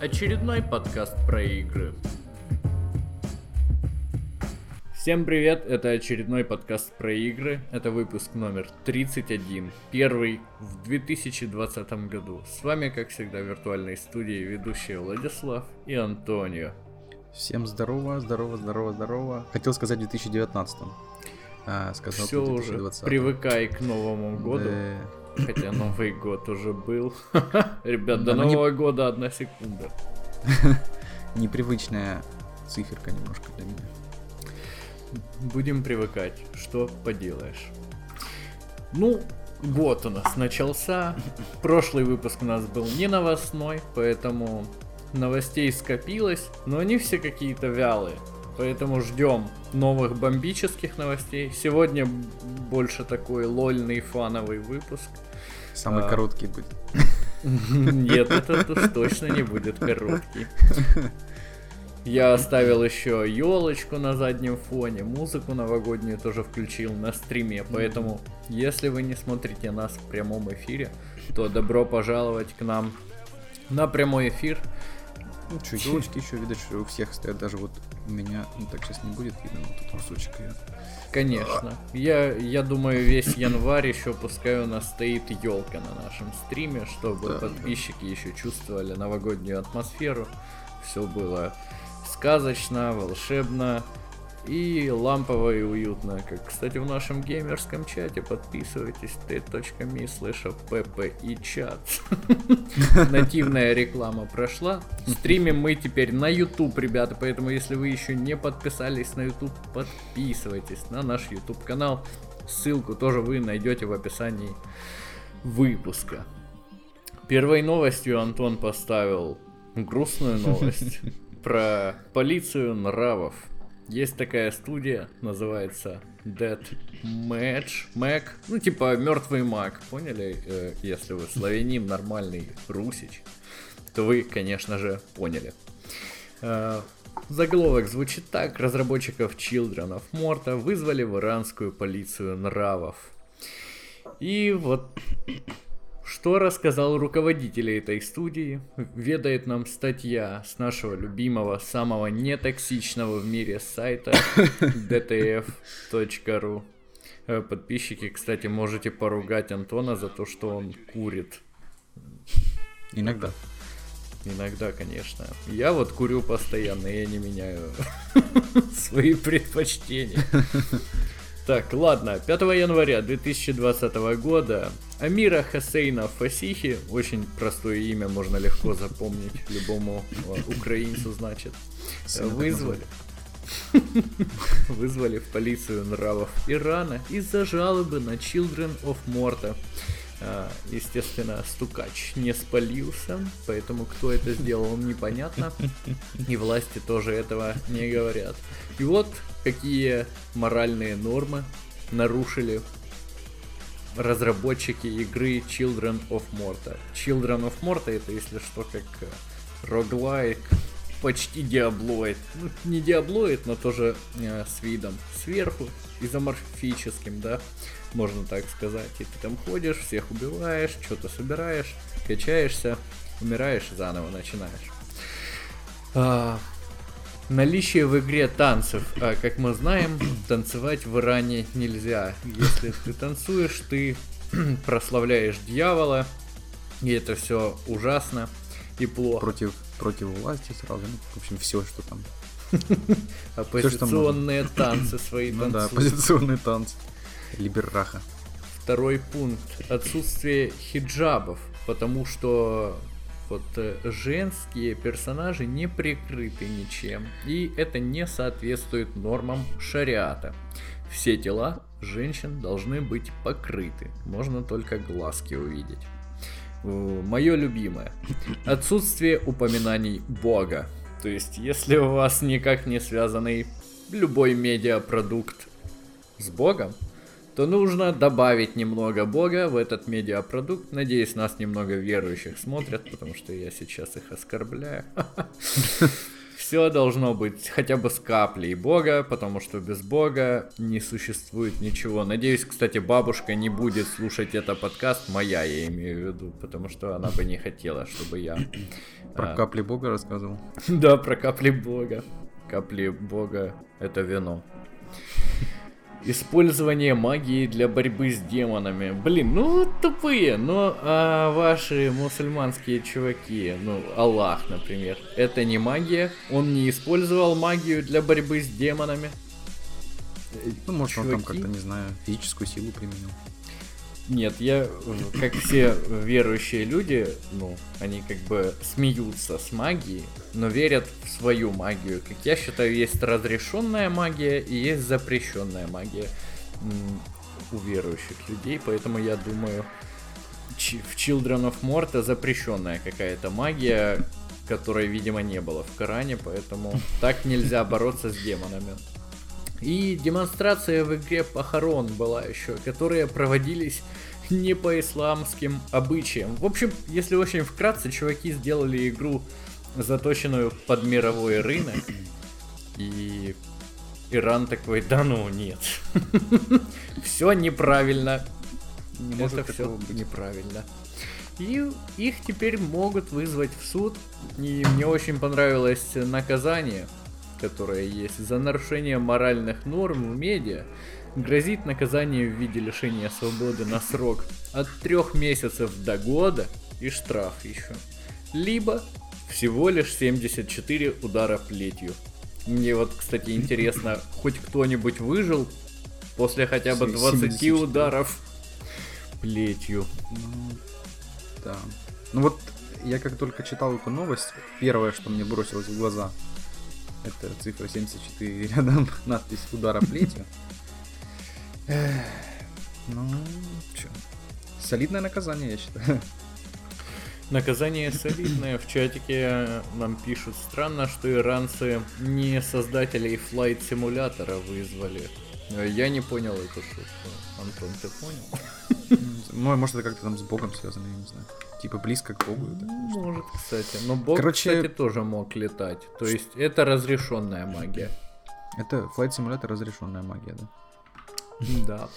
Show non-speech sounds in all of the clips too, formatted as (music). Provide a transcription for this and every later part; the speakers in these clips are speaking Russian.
Очередной подкаст про игры. Всем привет, это очередной подкаст про игры. Это выпуск номер 31, первый в 2020 году. С вами, как всегда, в виртуальной студии ведущие Владислав и Антонио. Всем здорово, здорово, здорово, здорово. Хотел сказать в 2019. А, сказал Все уже, привыкай к Новому году. Да. Хотя Новый год уже был. (laughs) Ребят, до Нового года одна секунда. (laughs) Непривычная циферка немножко для меня. Будем привыкать, что поделаешь. Ну, год у нас начался. (laughs) Прошлый выпуск у нас был не новостной, поэтому новостей скопилось, но они все какие-то вялые. Поэтому ждем новых бомбических новостей. Сегодня больше такой лольный фановый выпуск. Самый а... короткий будет. Нет, это уж точно не будет короткий. (laughs) Я оставил еще елочку на заднем фоне, музыку новогоднюю тоже включил на стриме, поэтому если вы не смотрите нас в прямом эфире, то добро пожаловать к нам на прямой эфир. Ну что, елочки еще видать, что у всех стоят, даже вот у меня, ну так сейчас не будет видно, вот тут кусочек ее. Конечно. Я, я думаю, весь январь еще пускай у нас стоит елка на нашем стриме, чтобы да, подписчики да. еще чувствовали новогоднюю атмосферу. Все было сказочно, волшебно и лампово и уютно. Как, кстати, в нашем геймерском чате подписывайтесь t.me слэша pp и чат. (laughs) Нативная реклама прошла. Стримим мы теперь на YouTube, ребята, поэтому если вы еще не подписались на YouTube, подписывайтесь на наш YouTube канал. Ссылку тоже вы найдете в описании выпуска. Первой новостью Антон поставил грустную новость (laughs) про полицию нравов. Есть такая студия, называется Dead Match, Mac, ну типа мертвый маг, поняли? Э, если вы славянин, нормальный русич, то вы, конечно же, поняли. Э, заголовок звучит так. Разработчиков Children of Morta вызвали в иранскую полицию нравов. И вот что рассказал руководитель этой студии, ведает нам статья с нашего любимого, самого нетоксичного в мире сайта (laughs) dtf.ru. Э, подписчики, кстати, можете поругать Антона за то, что он курит. Иногда. Иногда, конечно. Я вот курю постоянно, я не меняю (laughs) свои предпочтения. (laughs) Так, ладно, 5 января 2020 года Амира Хасейна Фасихи, очень простое имя, можно легко запомнить любому украинцу, значит, вызвали. (laughs) Вызвали в полицию нравов Ирана из-за жалобы на Children of Morta. А, естественно, стукач не спалился, поэтому кто это сделал, непонятно. И власти тоже этого не говорят. И вот какие моральные нормы нарушили разработчики игры Children of Morta. Children of Morta это, если что, как роглайк, э, почти диаблоид. Ну, не диаблоид, но тоже э, с видом сверху, изоморфическим, да, можно так сказать. И ты там ходишь, всех убиваешь, что-то собираешь, качаешься, умираешь, заново начинаешь. А, Наличие в игре танцев. А, как мы знаем, танцевать в Иране нельзя. Если ты танцуешь, ты (clears throat) прославляешь дьявола, и это все ужасно и плохо. Против, против власти сразу. Ну, в общем, все, что там. (laughs) Оппозиционные танцы свои ну, Да, оппозиционные танцы. Либерраха. Второй пункт. Отсутствие хиджабов. Потому что вот э, женские персонажи не прикрыты ничем, и это не соответствует нормам шариата. Все тела женщин должны быть покрыты, можно только глазки увидеть. Мое любимое. Отсутствие упоминаний Бога. То есть, если у вас никак не связанный любой медиапродукт с Богом, то нужно добавить немного Бога в этот медиапродукт. Надеюсь, нас немного верующих смотрят, потому что я сейчас их оскорбляю. (laughs) все должно быть хотя бы с каплей Бога, потому что без Бога не существует ничего. Надеюсь, кстати, бабушка не будет слушать это подкаст, моя я имею в виду, потому что она бы не хотела, чтобы я... (clears throat) Про а... капли Бога рассказывал. (laughs) Да, про капли Бога. Капли Бога — это вино. Использование магии для борьбы с демонами. Блин, ну тупые, но а ваши мусульманские чуваки, ну Аллах, например, это не магия. Он не использовал магию для борьбы с демонами. Ну, может, чуваки. он там как-то, не знаю, физическую силу применил. Нет, я, как все верующие люди, ну, они как бы смеются с магией, но верят в свою магию. Как я считаю, есть разрешенная магия и есть запрещенная магия у верующих людей, поэтому я думаю, в Children of Morta запрещенная какая-то магия, которой, видимо, не было в Коране, поэтому так нельзя бороться с демонами. И демонстрация в игре похорон была еще, которые проводились не по исламским обычаям. В общем, если очень вкратце, чуваки сделали игру, заточенную под мировой рынок. И Иран такой, да ну нет. (laughs) все неправильно. Не Это все неправильно. И их теперь могут вызвать в суд. И мне очень понравилось наказание которая есть за нарушение моральных норм в медиа, грозит наказание в виде лишения свободы на срок от трех месяцев до года и штраф еще. Либо всего лишь 74 удара плетью. Мне вот, кстати, интересно, (laughs) хоть кто-нибудь выжил после хотя бы 20 74. ударов плетью. Ну, да. Ну вот я как только читал эту новость, первое, что мне бросилось в глаза, это цифра 74 (laughs) рядом надпись удара плетью. Ну, что? Солидное наказание, я считаю. Наказание солидное. В чатике нам пишут, странно, что иранцы не создателей флайт-симулятора вызвали. Я не понял эту шутку. Антон, ты понял? Может, это как-то там с Богом связано, я не знаю типа близко к Богу. Это, Может, кстати. Но Бог, Короче... кстати, тоже мог летать. То есть это разрешенная магия. Это Flight Simulator разрешенная магия, да? Да.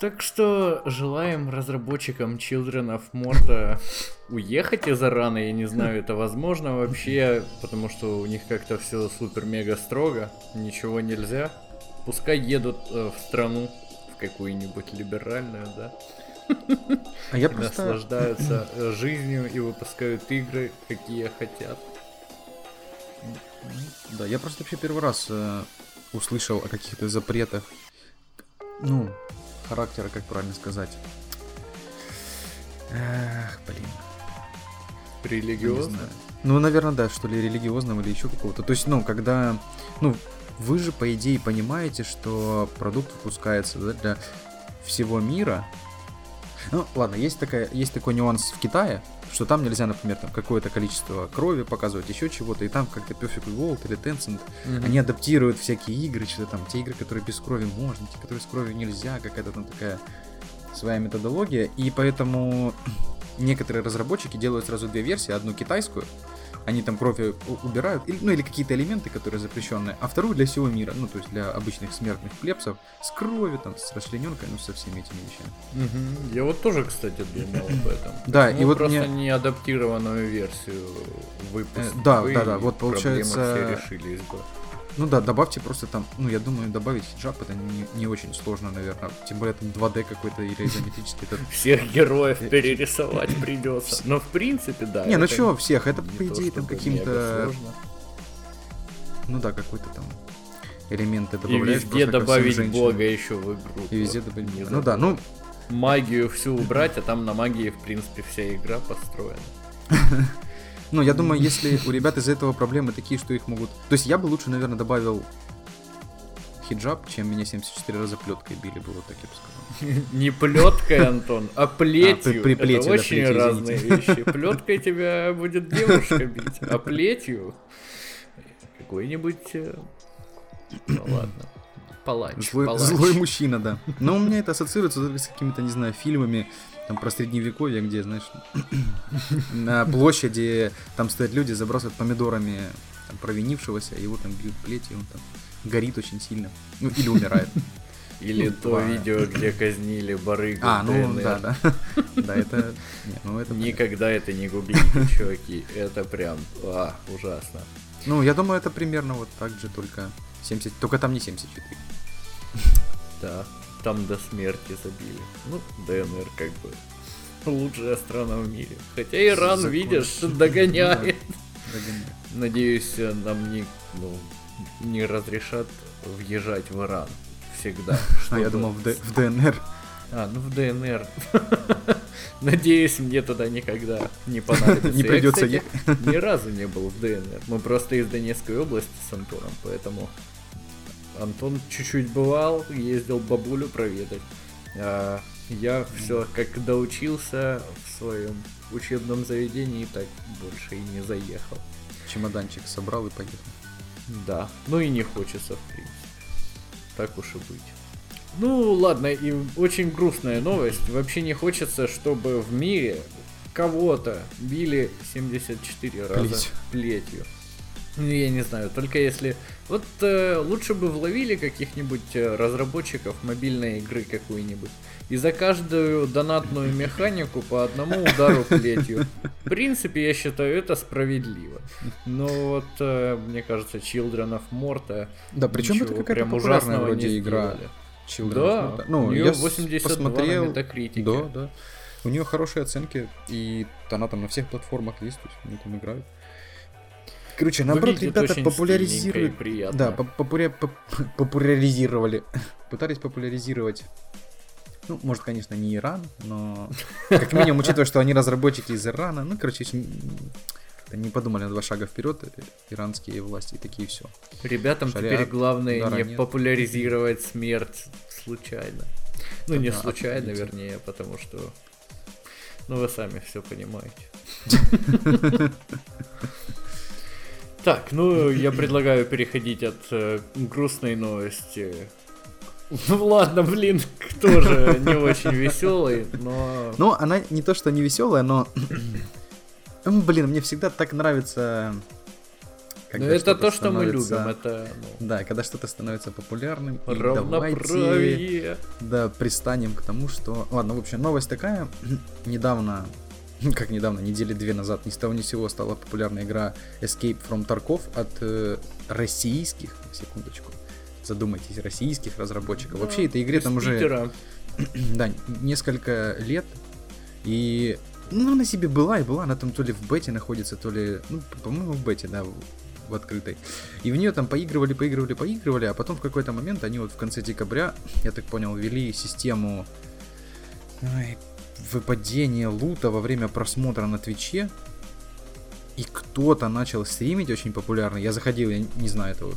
Так что желаем разработчикам Children of Morta уехать из Ирана. Я не знаю, это возможно вообще, потому что у них как-то все супер-мега строго. Ничего нельзя. Пускай едут э, в страну, в какую-нибудь либеральную, да? (laughs) А я просто... Наслаждаются (laughs) э, жизнью и выпускают игры, какие хотят. Да, я просто вообще первый раз э, услышал о каких-то запретах, ну, характера, как правильно сказать. Эх, блин. Религиозно? Ну, наверное, да, что ли, религиозного или еще какого-то. То есть, ну, когда, ну, вы же, по идее, понимаете, что продукт выпускается да, для всего мира, ну, ладно, есть, такая, есть такой нюанс в Китае, что там нельзя, например, там какое-то количество крови показывать, еще чего-то, и там как-то Perfect World или Tencent, mm-hmm. они адаптируют всякие игры, что-то там, те игры, которые без крови можно, те, которые с кровью нельзя, какая-то там такая своя методология, и поэтому (clears throat) некоторые разработчики делают сразу две версии, одну китайскую, они там кровь убирают, ну или какие-то элементы, которые запрещенные, а вторую для всего мира, ну то есть для обычных смертных плебсов, с кровью, там, с расчлененкой, ну со всеми этими вещами. Угу. Я вот тоже, кстати, думал об этом. Да, и вот просто не адаптированную версию выпустили. Да, да, да, вот получается... все решились бы. Ну да, добавьте просто там, ну я думаю, добавить хиджаб это не, не очень сложно, наверное. Тем более там 2D какой-то или изометрический. Этот... Всех героев перерисовать придется. Но в принципе, да. Не, ну чего всех, это по идее там каким-то... Ну да, какой-то там элементы добавляешь. И везде добавить бога еще в игру. И везде добавить бога. Ну да, ну... Магию всю убрать, а там на магии, в принципе, вся игра построена. (laughs) Ну, я думаю, если у ребят из-за этого проблемы такие, что их могут... То есть я бы лучше, наверное, добавил хиджаб, чем меня 74 раза плеткой били бы, вот так я бы сказал. (laughs) Не плеткой, Антон, а плетью. А, при, при Это очень разные вещи. Плеткой тебя будет девушка бить, а плетью какой-нибудь... Э, ну ладно. Палач, злой, палач. злой мужчина, да. Но у меня это ассоциируется только с какими-то, не знаю, фильмами там про средневековье, где, знаешь, (clears throat) на площади там стоят люди, забрасывают помидорами там, провинившегося, его там бьют плетью, он там горит очень сильно. Ну, или умирает. (laughs) Или Ну, то видео, где казнили барыгу А, ну да, да. (laughs) Да, это... ну это... Никогда это не гуглите, (laughs) чуваки. Это прям а, ужасно. Ну, я думаю, это примерно вот так же, только 70... Только там не 74. Да, там до смерти забили. Ну, ДНР как бы лучшая страна в мире. Хотя Иран, Закон. видишь, догоняет. (laughs) Догоняет. Надеюсь, нам не, ну, не разрешат въезжать в Иран всегда. (laughs) А я думал, в, Д- в ДНР. А, ну в ДНР. (laughs) Надеюсь, мне туда никогда не понадобится. Не Я, придется кстати, ни разу не был в ДНР. Мы просто из Донецкой области с Антоном, поэтому Антон чуть-чуть бывал, ездил бабулю проведать. А я все как доучился в своем учебном заведении, так больше и не заехал. Чемоданчик собрал и поехал. Да, ну и не хочется, в принципе. Так уж и быть. Ну, ладно, и очень грустная новость. Вообще не хочется, чтобы в мире кого-то били 74 раза Плетью. Ну, я не знаю, только если... Вот э, лучше бы вловили каких-нибудь э, разработчиков мобильной игры какую-нибудь. И за каждую донатную механику по одному удару плетью. В принципе, я считаю, это справедливо. Но вот, э, мне кажется, Children of Morta Да, причем это какая-то прям вроде игра. Children of Да, Morta. ну, у неё я с- 82 на посмотрел, метакритике. Да, да. У нее хорошие оценки, и она там на всех платформах есть, то есть они там играют. Короче, наоборот, Выглядит ребята популяризируют... Да, поп- популя- поп- популяризировали. (laughs) Пытались популяризировать. Ну, может, конечно, не Иран, но как минимум, учитывая, что они разработчики из Ирана, ну, короче, не подумали на два шага вперед э, иранские власти и такие все. Ребятам Шариат, теперь главное не нет. популяризировать смерть случайно. Ну, не Да, случайно, определите. вернее, потому что... Ну, вы сами все понимаете. (laughs) Так, ну, я предлагаю переходить от э, грустной новости. Ну ладно, блин, тоже не очень веселый, но... Ну, она не то, что не веселая, но... Блин, мне всегда так нравится... Ну, когда это то, что мы любим, это ну, Да, когда что-то становится популярным. и давайте, равноправие. да, пристанем к тому, что... Ладно, в общем, новость такая. (clears throat) недавно, (laughs) как недавно, недели две назад, ни с того ни с сего стала популярная игра Escape from Tarkov от э, российских, секундочку, задумайтесь, российских разработчиков. Вообще, этой игре там уже... (clears throat) Да, несколько лет. И ну, она себе была и была, она там то ли в бете находится, то ли, ну, по-моему, в бете, да, в, в открытой. И в нее там поигрывали, поигрывали, поигрывали, а потом в какой-то момент они вот в конце декабря, я так понял, ввели систему ой, выпадения лута во время просмотра на Твиче. И кто-то начал стримить очень популярно. Я заходил, я не знаю этого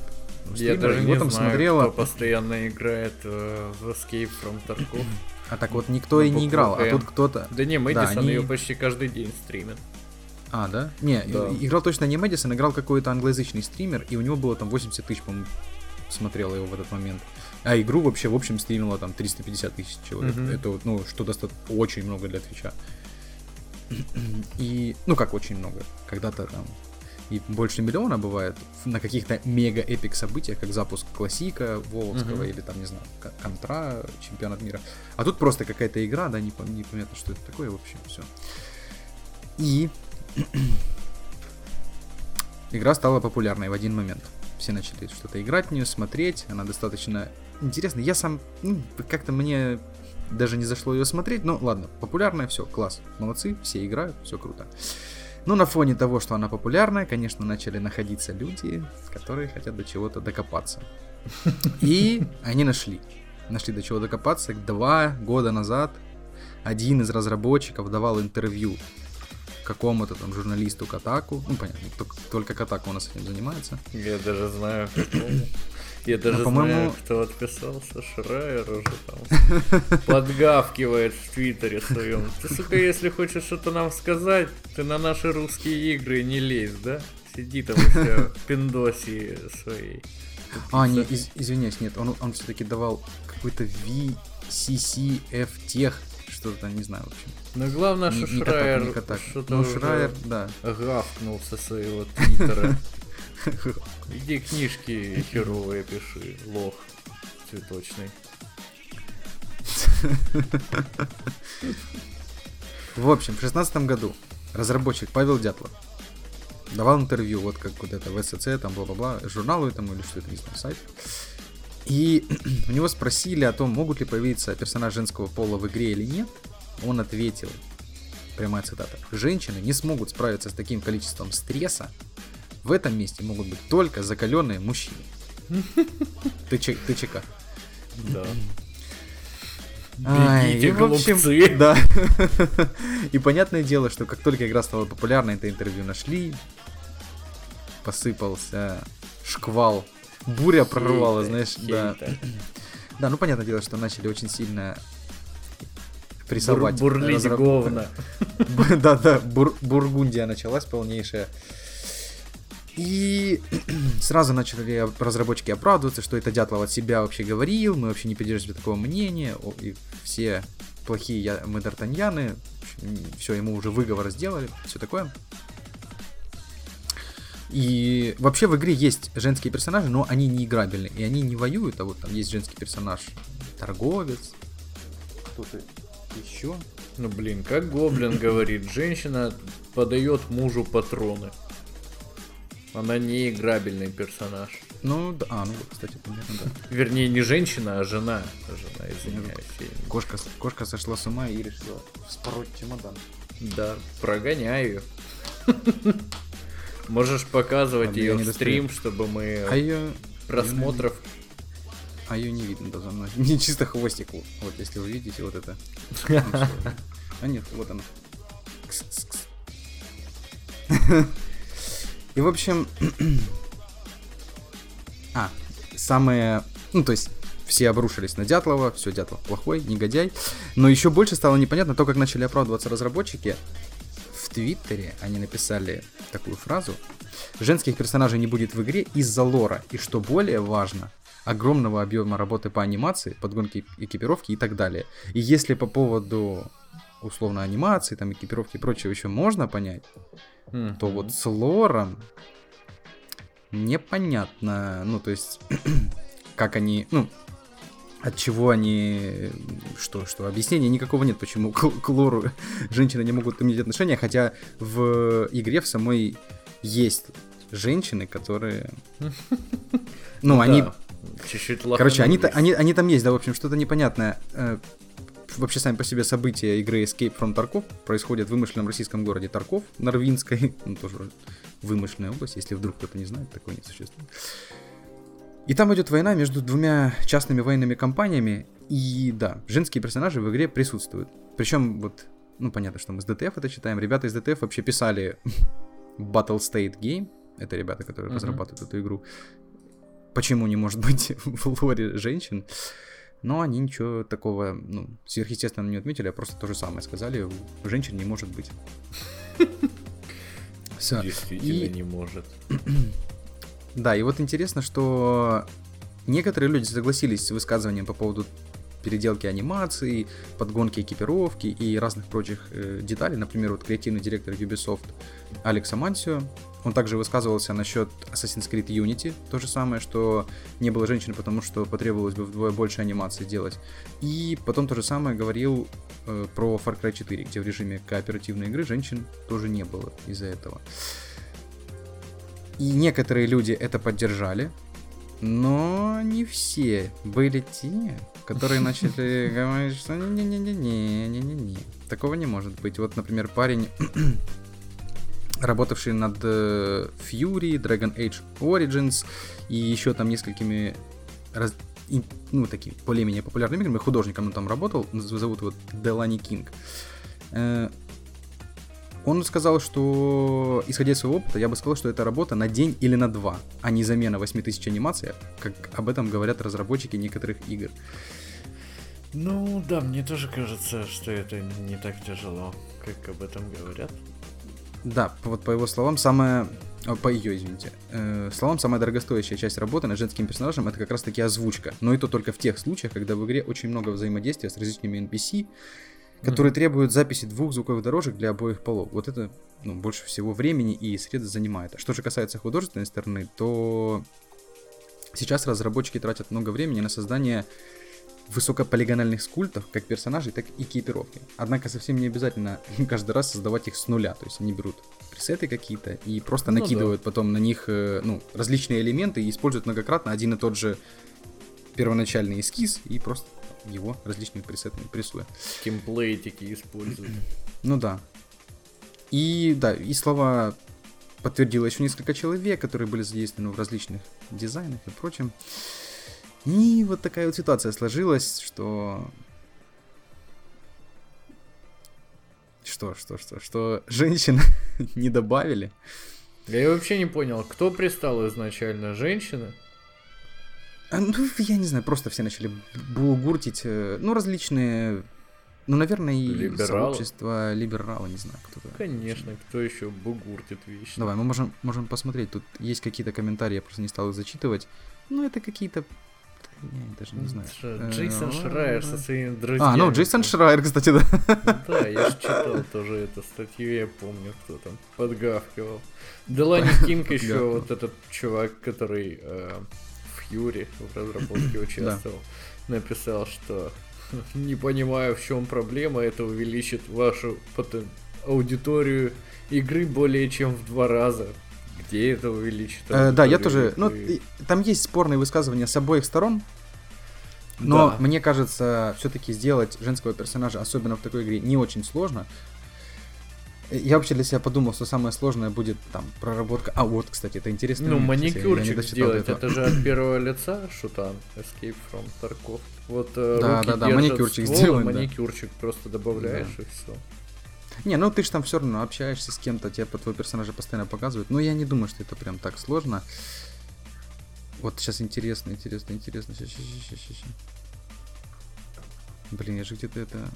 Я стримера, даже его не там знаю, смотрела. кто постоянно играет э, в Escape from Tarkov. А так вот никто и не букву играл, а тут кто-то... Да не, Мэдисон они- ее почти каждый день стримит. А, да? Не, Да. и- играл точно не Мэдисон, играл какой-то англоязычный стример, и у него было там 80 тысяч, по-моему, смотрело его в этот момент. А игру вообще в общем стримило там 350 тысяч человек. Мгм. Это ну, что достаточно очень много для Твича. (clears throat) И, ну как очень много, когда-то там и больше миллиона бывает на каких-то мега-эпик событиях, как запуск Классика Воловского Мгм. или там, не знаю, Контра, Чемпионат мира. А тут просто какая-то игра, да, не пон- непонятно, что это такое, в общем, все. И (clears throat) игра стала популярной в один момент. Все начали что-то играть в нее, смотреть. Она достаточно интересная. Я сам, ну, как-то мне даже не зашло ее смотреть. Но ладно, популярная, все, класс. Молодцы, все играют, все круто. Но на фоне того, что она популярная, конечно, начали находиться люди, которые хотят до чего-то докопаться. И они нашли. Нашли до чего докопаться. Два года назад один из разработчиков давал интервью какому-то там журналисту Катаку. Ну, понятно, только Катаку у нас этим занимается. Я даже знаю, какому. Я даже Ну, по-моему- знаю, кто отписался. Шрайер уже там (laughs) подгавкивает в твиттере своем. Ты, сука, если хочешь что-то нам сказать, ты на наши русские игры не лезь, да? Сиди там у себя в пиндосе своей. А, не, из- извиняюсь, нет, он, он все-таки давал какой-то VCCF тех, что-то там, не знаю, в общем. Но главное, Не, что не Катаку, не Шрайер Катаку. что-то Ну, Шрайер, да. гавкнул со своего твиттера. (laughs) Иди книжки херовые пиши, лох цветочный. В общем, в шестнадцатом году разработчик Павел Дятлов давал интервью, вот как вот это в СЦ, там бла-бла-бла, журналу этому или что это, не знаю, сайт. И (clears throat) у него спросили о том, могут ли появиться персонажи женского пола в игре или нет. Он ответил, прямая цитата, «Женщины не смогут справиться с таким количеством стресса. В этом месте могут быть только закаленные мужчины». Ты, чека? Да. Ай, Бегите, и, в общем, голубцы. (laughs) Да. И понятное дело, что как только игра стала популярной, это интервью нашли, посыпался шквал, буря прорвала, Хейта, знаешь, да. хейта. (clears throat) Да, ну понятное дело, что начали очень сильно прессовать. Бур- бурлить разраб- говно. (laughs) Да-да, бур- Бургундия началась полнейшая. И (clears throat) сразу начали разработчики оправдываться, что это Дятлов от себя вообще говорил, мы вообще не придерживаемся такого мнения, и все плохие я, мы Д'Артаньяны, все, ему уже выговор сделали, все такое. И вообще в игре есть женские персонажи, но они не играбельны, и они не воюют, а вот там есть женский персонаж, торговец, кто-то еще. Ну блин, как Гоблин говорит, женщина подает мужу патроны. Она не играбельный персонаж. Ну, да, а, ну, кстати, понятно, да. Вернее, не женщина, а жена. Жена, извиняюсь. Кошка, кошка сошла с ума и решила вспороть чемодан. Да, прогоняю ее. (laughs) Можешь показывать ее в стрим, чтобы мы А ее, просмотров. а ее не видно даже мной. (laughs) Не чисто хвостик. Вот, Вот, если вы видите вот это. (laughs) А нет, вот она. И в общем, (clears throat) а самые, ну то есть все обрушились на Дятлова, все, Дятлов плохой, негодяй. Но еще больше стало непонятно то, как начали оправдываться разработчики. В Твиттере они написали такую фразу. Женских персонажей не будет в игре из-за лора. И что более важно, огромного объема работы по анимации, подгонке экипировки и так далее. И если по поводу условно анимации, там экипировки и прочего еще можно понять, то вот с лором непонятно, ну, то есть, (clears throat) как они, ну, от чего они, что, что, объяснения никакого нет, почему к, к лору (laughs) женщины не могут иметь отношения, хотя в игре в самой есть женщины, которые, (laughs) ну, они, Да, чуть-чуть короче, они, они, они там есть, да, в общем, что-то непонятное. Вообще, сами по себе события игры Escape from Tarkov происходят в вымышленном российском городе Тарков, Норвинской, (laughs) ну, тоже вымышленная область, если вдруг кто-то не знает, такое не существует. И там идет война между двумя частными военными компаниями, и да, женские персонажи в игре присутствуют. Причем вот, ну понятно, что мы с DTF это читаем, ребята из DTF вообще писали (laughs) Battle State Game, это ребята, которые Мгм. разрабатывают эту игру. Почему не может быть (laughs) в лоре женщин? Но они ничего такого, ну, сверхъестественного не отметили, а просто то же самое сказали, женщин не может быть. (laughs) Всё. Действительно И- не может. (clears throat) Да, и вот интересно, что некоторые люди согласились с высказыванием по поводу переделки анимации, подгонки экипировки и разных прочих э, деталей. Например, вот креативный директор Ubisoft Алекс Амансио, он также высказывался насчет Assassin's Creed Unity, то же самое, что не было женщин, потому что потребовалось бы вдвое больше анимации делать. И потом то же самое говорил э, про Far Cry 4, где в режиме кооперативной игры женщин тоже не было из-за этого. И некоторые люди это поддержали, но не все. Были те, которые начали говорить, что не-не-не-не-не-не-не. Такого не может быть. Вот, например, парень, (clears throat) работавший над э, Fury, Dragon Age Origins и еще там несколькими раз- и, ну, такими более-менее популярными играми, художником он там работал, зовут его Делани Кинг. Э, он сказал, что, исходя из своего опыта, я бы сказал, что это работа на день или на два, а не замена 8000 анимаций, как об этом говорят разработчики некоторых игр. Ну да, мне тоже кажется, что это не так тяжело, как об этом говорят. Да, вот по его словам, самая... По ее, извините. э, словам, самая дорогостоящая часть работы над женским персонажем это как раз таки озвучка. Но и то только в тех случаях, когда в игре очень много взаимодействия с различными NPC, которые требуют записи двух звуковых дорожек для обоих полов. Вот это ну, больше всего времени и средств занимает. А что же касается художественной стороны, то сейчас разработчики тратят много времени на создание высокополигональных скультов, как персонажей, так и экипировки. Однако совсем не обязательно (laughs) каждый раз создавать их с нуля. То есть они берут пресеты какие-то и просто ну, накидывают да. потом на них э, ну, различные элементы и используют многократно один и тот же первоначальный эскиз и просто его различными пресетами прессуя. Темплейтики используют. (clears throat) Ну да. И да, и слова подтвердило еще несколько человек, которые были задействованы в различных дизайнах и прочем. И вот такая вот ситуация сложилась, что... Что, что, что, что женщин (laughs) не добавили. Я вообще не понял, кто пристал изначально, женщина? А, ну, я не знаю, просто все начали бугуртить, э, ну, различные, ну, наверное, и либералы. сообщество либерала, не знаю, кто то Конечно, кто еще бугуртит вещи. Давай, мы можем, можем посмотреть, тут есть какие-то комментарии, я просто не стал их зачитывать. Ну, это какие-то я даже не знаю. Э, Джейсон Шрайер со своими друзьями. А, ну Джейсон Шрайер, кстати, да. Да, я же читал тоже эту статью, я помню, кто там подгавкивал. Делани Кинг еще вот этот чувак, который э, в Фьюри в разработке (clears throat) участвовал, написал, что (laughs) не понимаю, в чем проблема, это увеличит вашу аудиторию игры более чем в два раза где это увеличит? Э, да, я тоже. Ну, там есть спорные высказывания с обоих сторон. Но да. мне кажется, все-таки сделать женского персонажа, особенно в такой игре, не очень сложно. Я вообще для себя подумал, что самое сложное будет там проработка. А вот, кстати, это интересно. Ну, маникюрчик сделать, это же от (clears throat) первого лица шутан. Escape from Tarkov. Вот э, да, руки да, да, маникюрчик ствол, сделать, маникюрчик да. просто добавляешь да. и все. Не, ну ты же там все равно общаешься с кем-то, тебе по твоего персонажа постоянно показывают. Но я не думаю, что это прям так сложно. Вот сейчас интересно, интересно, интересно. Сейчас, сейчас, сейчас, сейчас. Блин, я же где-то это...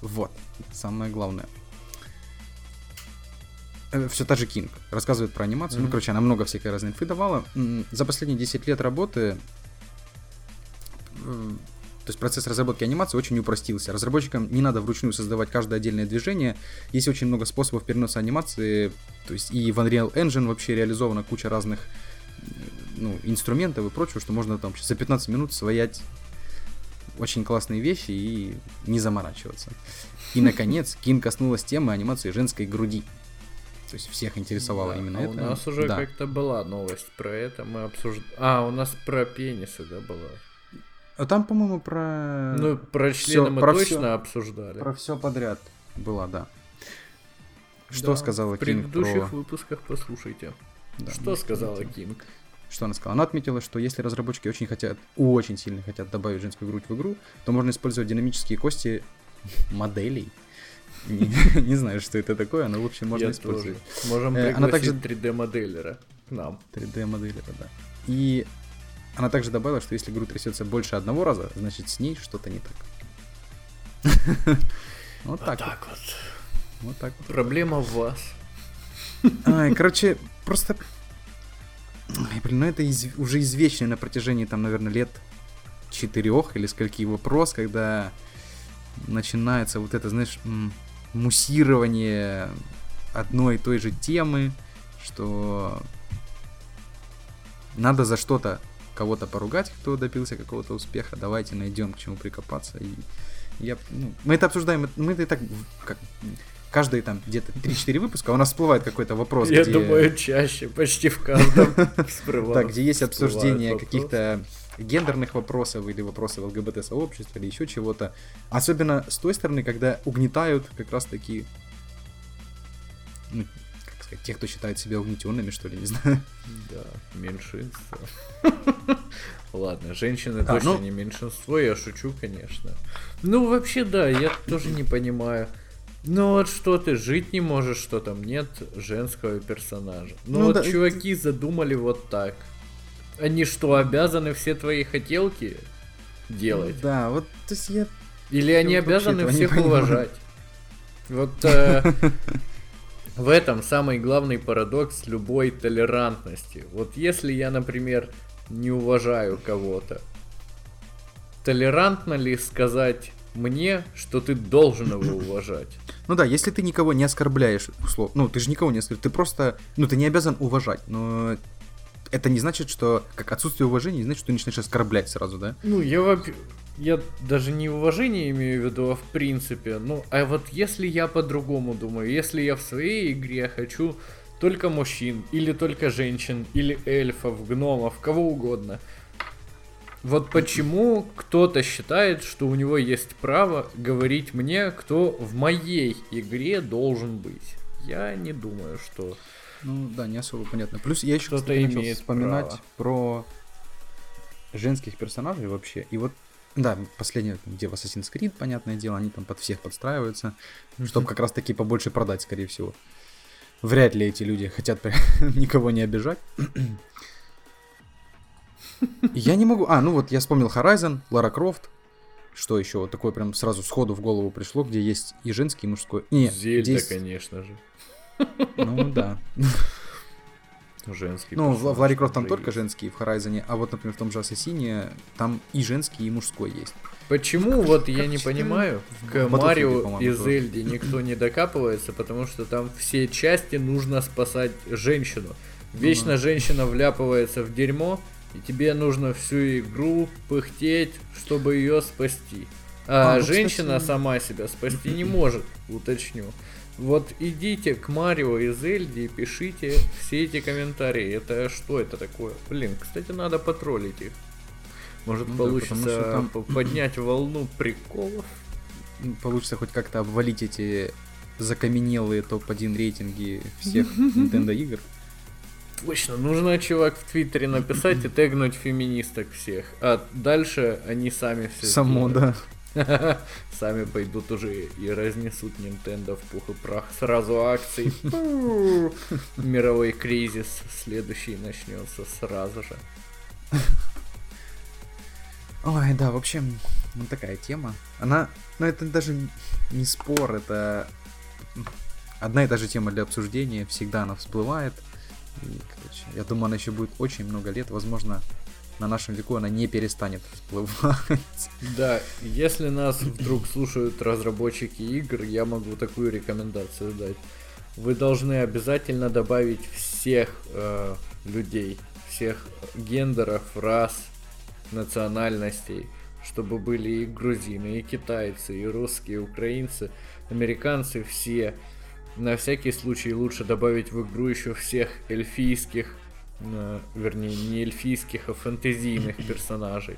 Вот, самое главное. Э, все та же Кинг рассказывает про анимацию. Mm-hmm. Ну, короче, она много всякой разной инфы давала. За последние 10 лет работы то есть процесс разработки анимации очень упростился. Разработчикам не надо вручную создавать каждое отдельное движение. Есть очень много способов переноса анимации. То есть и в Unreal Engine вообще реализована куча разных ну, инструментов и прочего, что можно там за 15 минут своять очень классные вещи и не заморачиваться. И, (laughs) наконец, Кин коснулась темы анимации женской груди. То есть всех интересовало да, именно а это. У нас уже да. как-то была новость про это, мы обсуждали. А, у нас про пенисы, да, была. А там, по-моему, про... Ну, про члены всё, мы про точно всё, обсуждали. Про все подряд была, да. Что да, сказала Кинг В предыдущих про... выпусках послушайте. Да, что сказала Кинг? Что она сказала? Она отметила, что если разработчики очень хотят, очень сильно хотят добавить женскую грудь в игру, то можно использовать динамические кости моделей. (laughs) Не, знаю, что это такое, но в общем можно использовать. Можем пригласить она также 3D-моделера к нам. 3D-моделера, да. И она также добавила, что если грудь трясется больше одного раза, значит с ней что-то не так. (laughs) Вот так так вот. Вот так вот. Проблема в вас. (laughs) Ай, короче, просто... Блин, ну это уже извечный на протяжении, там, наверное, лет четырех или скольки вопрос, когда начинается вот это, знаешь, муссирование одной и той же темы, что надо за что-то кого-то поругать, кто добился какого-то успеха, давайте найдем к чему прикопаться. И я, ну, мы это обсуждаем, мы это и так как, каждые там где-то 3-4 выпуска у нас всплывает какой-то вопрос. Я где... думаю, чаще, почти в каждом (laughs) Да, где есть обсуждение каких-то гендерных вопросов или вопросов ЛГБТ-сообщества или еще чего-то. Особенно с той стороны, когда угнетают как раз сказать, тех, кто считает себя угнетенными, что ли, не знаю. Да, меньшинство. (laughs) Ладно, женщины а, точно ну... не меньшинство, я шучу, конечно. Ну, вообще, да, я тоже не понимаю. Ну вот что ты, жить не можешь, что там нет женского персонажа. Ну, ну вот да, чуваки это... задумали вот так. Они что, обязаны все твои хотелки делать? Да, вот, то есть я... Или они обязаны всех уважать? Вот э, (laughs) В этом самый главный парадокс любой толерантности. Вот если я, например, не уважаю кого-то, толерантно ли сказать мне, что ты должен его (clears throat) уважать. Ну да, если ты никого не оскорбляешь, условно, ну ты же никого не оскорбляешь, ты просто, ну ты не обязан уважать, но это не значит, что как отсутствие уважения не значит, что ты начинаешь оскорблять сразу, да? Ну, я вообще... Я даже не уважение имею в виду, а в принципе. Ну, а вот если я по-другому думаю, если я в своей игре хочу только мужчин, или только женщин, или эльфов, гномов, кого угодно. Вот почему кто-то считает, что у него есть право говорить мне, кто в моей игре должен быть. Я не думаю, что... Ну да, не особо понятно. Плюс я еще кстати, начал вспоминать право. про женских персонажей вообще. И вот да, последнее, где в Assassin's Creed, понятное дело, они там под всех подстраиваются, чтобы как раз таки побольше продать, скорее всего. Вряд ли эти люди хотят (laughs) никого не обижать. Я не могу... А, ну вот я вспомнил Horizon, Лара Крофт. Что еще? Вот такое прям сразу сходу в голову пришло, где есть и женский, и мужской. Не, Зельда, есть... конечно же. Ну да. Женский. Ну, в, в Ларе Крофт там только женский в Horizon, а вот, например, в том же Ассасине там и женский, и мужской есть. Почему, вот я не понимаю, к Марио и Зельде никто не докапывается, потому что там все части нужно спасать женщину. Вечно женщина вляпывается в дерьмо, и тебе нужно всю игру пыхтеть, чтобы ее спасти. А, а ну, женщина кстати... сама себя спасти не (clears throat) может, уточню. Вот идите к Марио и Зельде и пишите все эти комментарии. Это что это такое? Блин, кстати, надо потроллить их. Может ну, получится да, там... поднять (clears throat) волну приколов. Получится хоть как-то обвалить эти закаменелые топ-1 рейтинги всех (laughs) Nintendo игр. Точно, нужно, чувак, в Твиттере написать и (clears throat) тегнуть феминисток всех. А дальше они сами все Само, да. (laughs) Сами пойдут уже и разнесут Nintendo в пух и прах. Сразу акции. (laughs) Мировой кризис следующий начнется сразу же. Ой, да, в общем, вот такая тема. Она, ну это даже не спор, это одна и та же тема для обсуждения, всегда она всплывает. И, короче, я думаю, она еще будет очень много лет, возможно, на нашем веку она не перестанет всплывать. Да, если нас вдруг слушают разработчики игр, я могу такую рекомендацию дать. Вы должны обязательно добавить всех э, людей, всех гендеров, рас, национальностей, чтобы были и грузины, и китайцы, и русские, и украинцы, американцы все. На всякий случай лучше добавить в игру еще всех эльфийских, вернее, не эльфийских, а фэнтезийных (laughs) персонажей.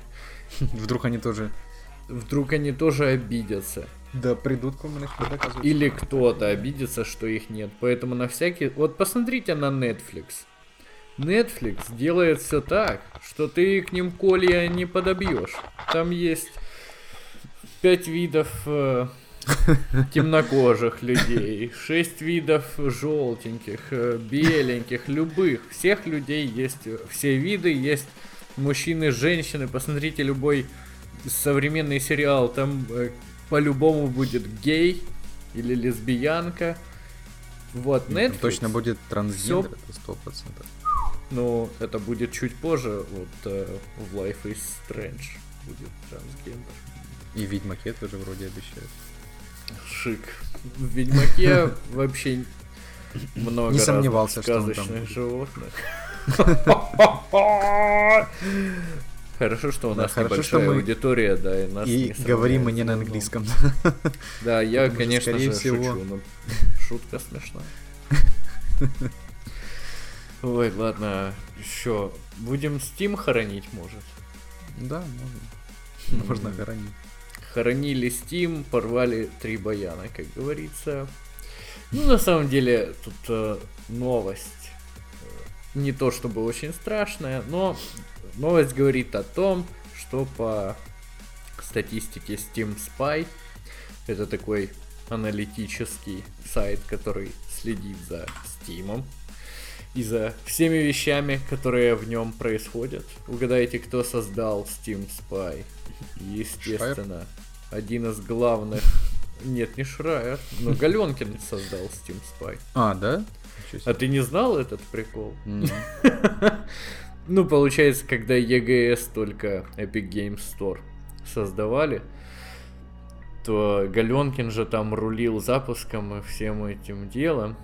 Вдруг они тоже... Вдруг они тоже обидятся. Да, придут к вам Или кто-то обидится, что их нет. Поэтому на всякий... Вот посмотрите на Netflix. Netflix делает все так, что ты к ним колья не подобьешь. Там есть пять видов э, темнокожих людей, шесть видов желтеньких, э, беленьких, любых. Всех людей есть, все виды есть. Мужчины, женщины. Посмотрите любой современный сериал, там э, по-любому будет гей или лесбиянка. Вот, Netflix. Точно будет трансгендер, это сто процентов. Ну, это будет чуть позже, вот э, в Life is Strange будет трансгендер. И Ведьмаке тоже вроде обещают. Шик. В Ведьмаке (laughs) вообще много Не сомневался, сказочных животных. (laughs) Хорошо, что у нас хорошо, небольшая мы... аудитория, да, и нас И не говорим мы не на английском. (laughs) Да, я, конечно же, шучу, но шутка смешная. Ой, ладно, еще будем Steam хоронить, может? Да, можно. Можно хоронить. Хоронили Steam, порвали три баяна, как говорится. Ну, на самом деле, тут э, новость. Не то чтобы очень страшная, но новость говорит о том, что по статистике Steam Spy, это такой аналитический сайт, который следит за Steam, и за всеми вещами, которые в нем происходят. Угадайте, кто создал Steam Spy? Естественно, Шрайер? один из главных... Нет, не Шрайер, но (laughs) Галенкин создал Steam Spy. А, да? А ты не знал этот прикол? (laughs) Ну, получается, когда EGS только Epic Games Store создавали, то Галенкин же там рулил запуском и всем этим делом.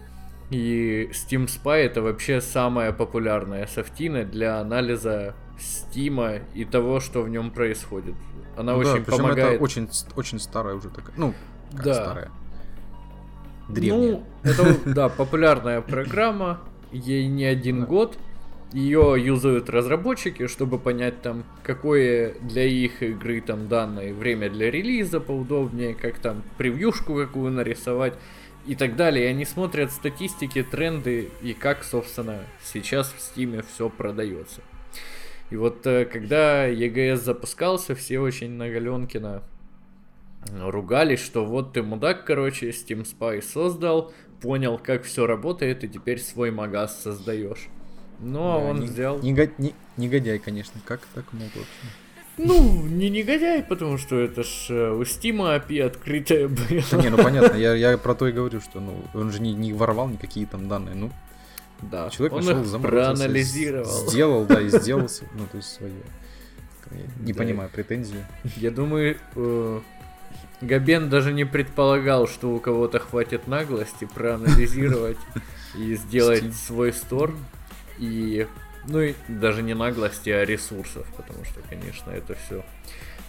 И Steam Spy это вообще самая популярная софтина для анализа Стима и того, что в нем происходит. Она ну, очень да, помогает. Это очень, очень старая уже такая. Ну, как да. старая. Древняя. Ну, это, да, популярная программа. Ей не один год. Ее юзают разработчики, чтобы понять там, какое для их игры там данное время для релиза поудобнее, как там превьюшку какую нарисовать и так далее. И они смотрят статистики, тренды и как, собственно, сейчас в Стиме все продается. И вот э, когда EGS запускался, все очень на Галенкина ругались, что вот ты мудак, короче, Steam Spy создал, понял, как все работает, и теперь свой магаз создаешь. Но да, он не, взял... Него... Не, негодяй, конечно, как так мог вообще? Ну, не негодяй, потому что это ж э, у Стима API открытая была. Да не, ну понятно, я, я про то и говорю, что ну он же не, не воровал никакие там данные, ну. Да, человек он нашел, их проанализировал. Сделал, да, и (laughs) сделал, ну, то есть свое. не да. понимаю претензию. Я думаю, э, Габен даже не предполагал, что у кого-то хватит наглости проанализировать (laughs) и сделать свой стор. И, ну и даже не наглости, а ресурсов, потому что, конечно, это все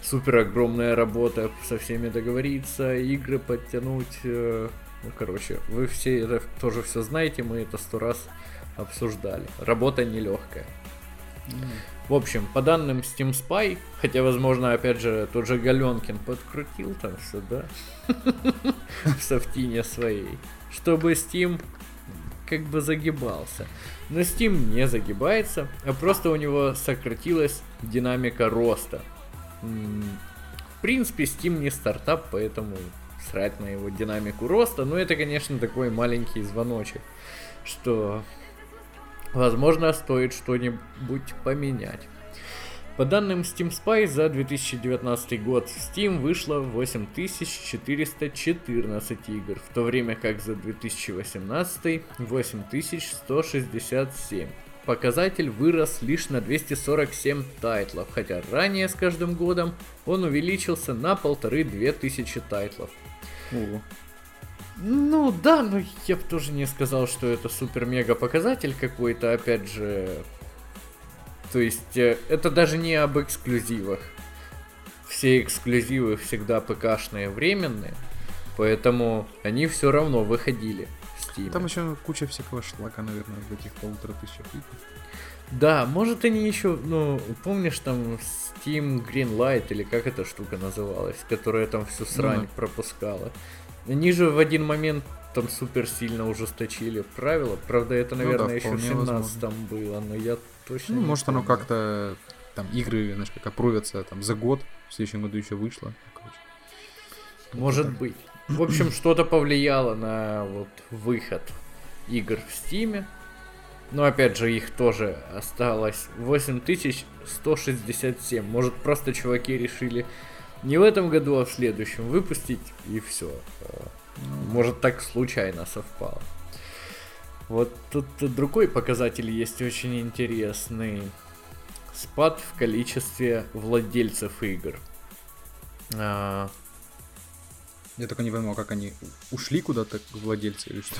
супер огромная работа, со всеми договориться, игры подтянуть. Э, ну, короче, вы все это тоже все знаете, мы это сто раз обсуждали. Работа нелегкая. Mm. В общем, по данным Steam Spy, хотя, возможно, опять же, тот же Галенкин подкрутил там все, да, (laughs) в софтине своей, чтобы Steam как бы загибался. Но Steam не загибается, а просто у него сократилась динамика роста. В принципе, Steam не стартап, поэтому срать на его динамику роста, но это, конечно, такой маленький звоночек, что Возможно, стоит что-нибудь поменять. По данным Steam Spy, за 2019 год в Steam вышло 8414 игр, в то время как за 2018 8167. Показатель вырос лишь на 247 тайтлов, хотя ранее с каждым годом он увеличился на полторы-две тысячи тайтлов. Ого. Ну да, но я бы тоже не сказал, что это супер-мега показатель какой-то, опять же. То есть, э, это даже не об эксклюзивах. Все эксклюзивы всегда ПКшные временные, поэтому они все равно выходили в Steam. Там еще куча всякого шлака, наверное, в этих полутора тысячах игр. Да, может они еще, ну, помнишь там Steam Greenlight или как эта штука называлась, которая там всю срань ну, пропускала. Они же в один момент там супер сильно ужесточили правила. Правда, это, наверное, ну, да, еще в 17 там было, но я точно. Ну, может, помню. оно как-то там игры, знаешь, как опровятся там за год, в следующем году еще вышло. Короче. Может так. быть. В общем, (clears throat) что-то повлияло на вот выход игр в Стиме. Но опять же, их тоже осталось 8167. Может, просто чуваки решили не в этом году, а в следующем выпустить, и все. Может, так случайно совпало. Вот тут другой показатель есть очень интересный. Спад в количестве владельцев игр. А... Я только не понимаю, как они ушли куда-то владельцы или что?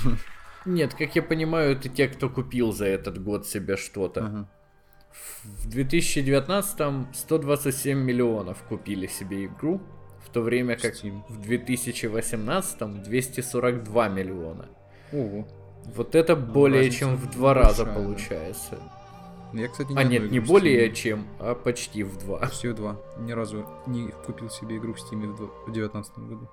Нет, как я понимаю, это те, кто купил за этот год себе что-то. Ага. В 2019 127 миллионов купили себе игру, в то время как Steam. в 2018 242 миллиона. Ого. Вот это ну, более чем в два раза получается. Я, кстати, не а нет, не более чем, а почти в два. Почти в два. Ни разу не купил себе игру в Steam в 2019 году.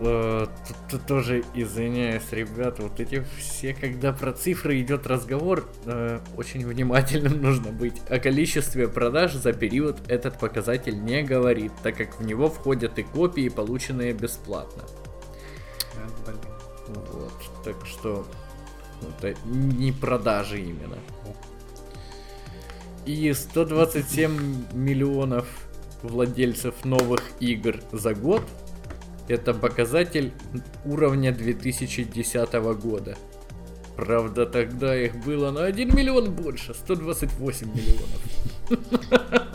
Э, тут, тут тоже извиняюсь, ребята, вот эти все, когда про цифры идет разговор, э, очень внимательным (laughs) нужно быть. О количестве продаж за период этот показатель не говорит, так как в него входят и копии, полученные бесплатно. Вот, так что это не продажи именно. И 127 миллионов владельцев новых игр за год это показатель уровня 2010 года. Правда, тогда их было на 1 миллион больше, 128 миллионов.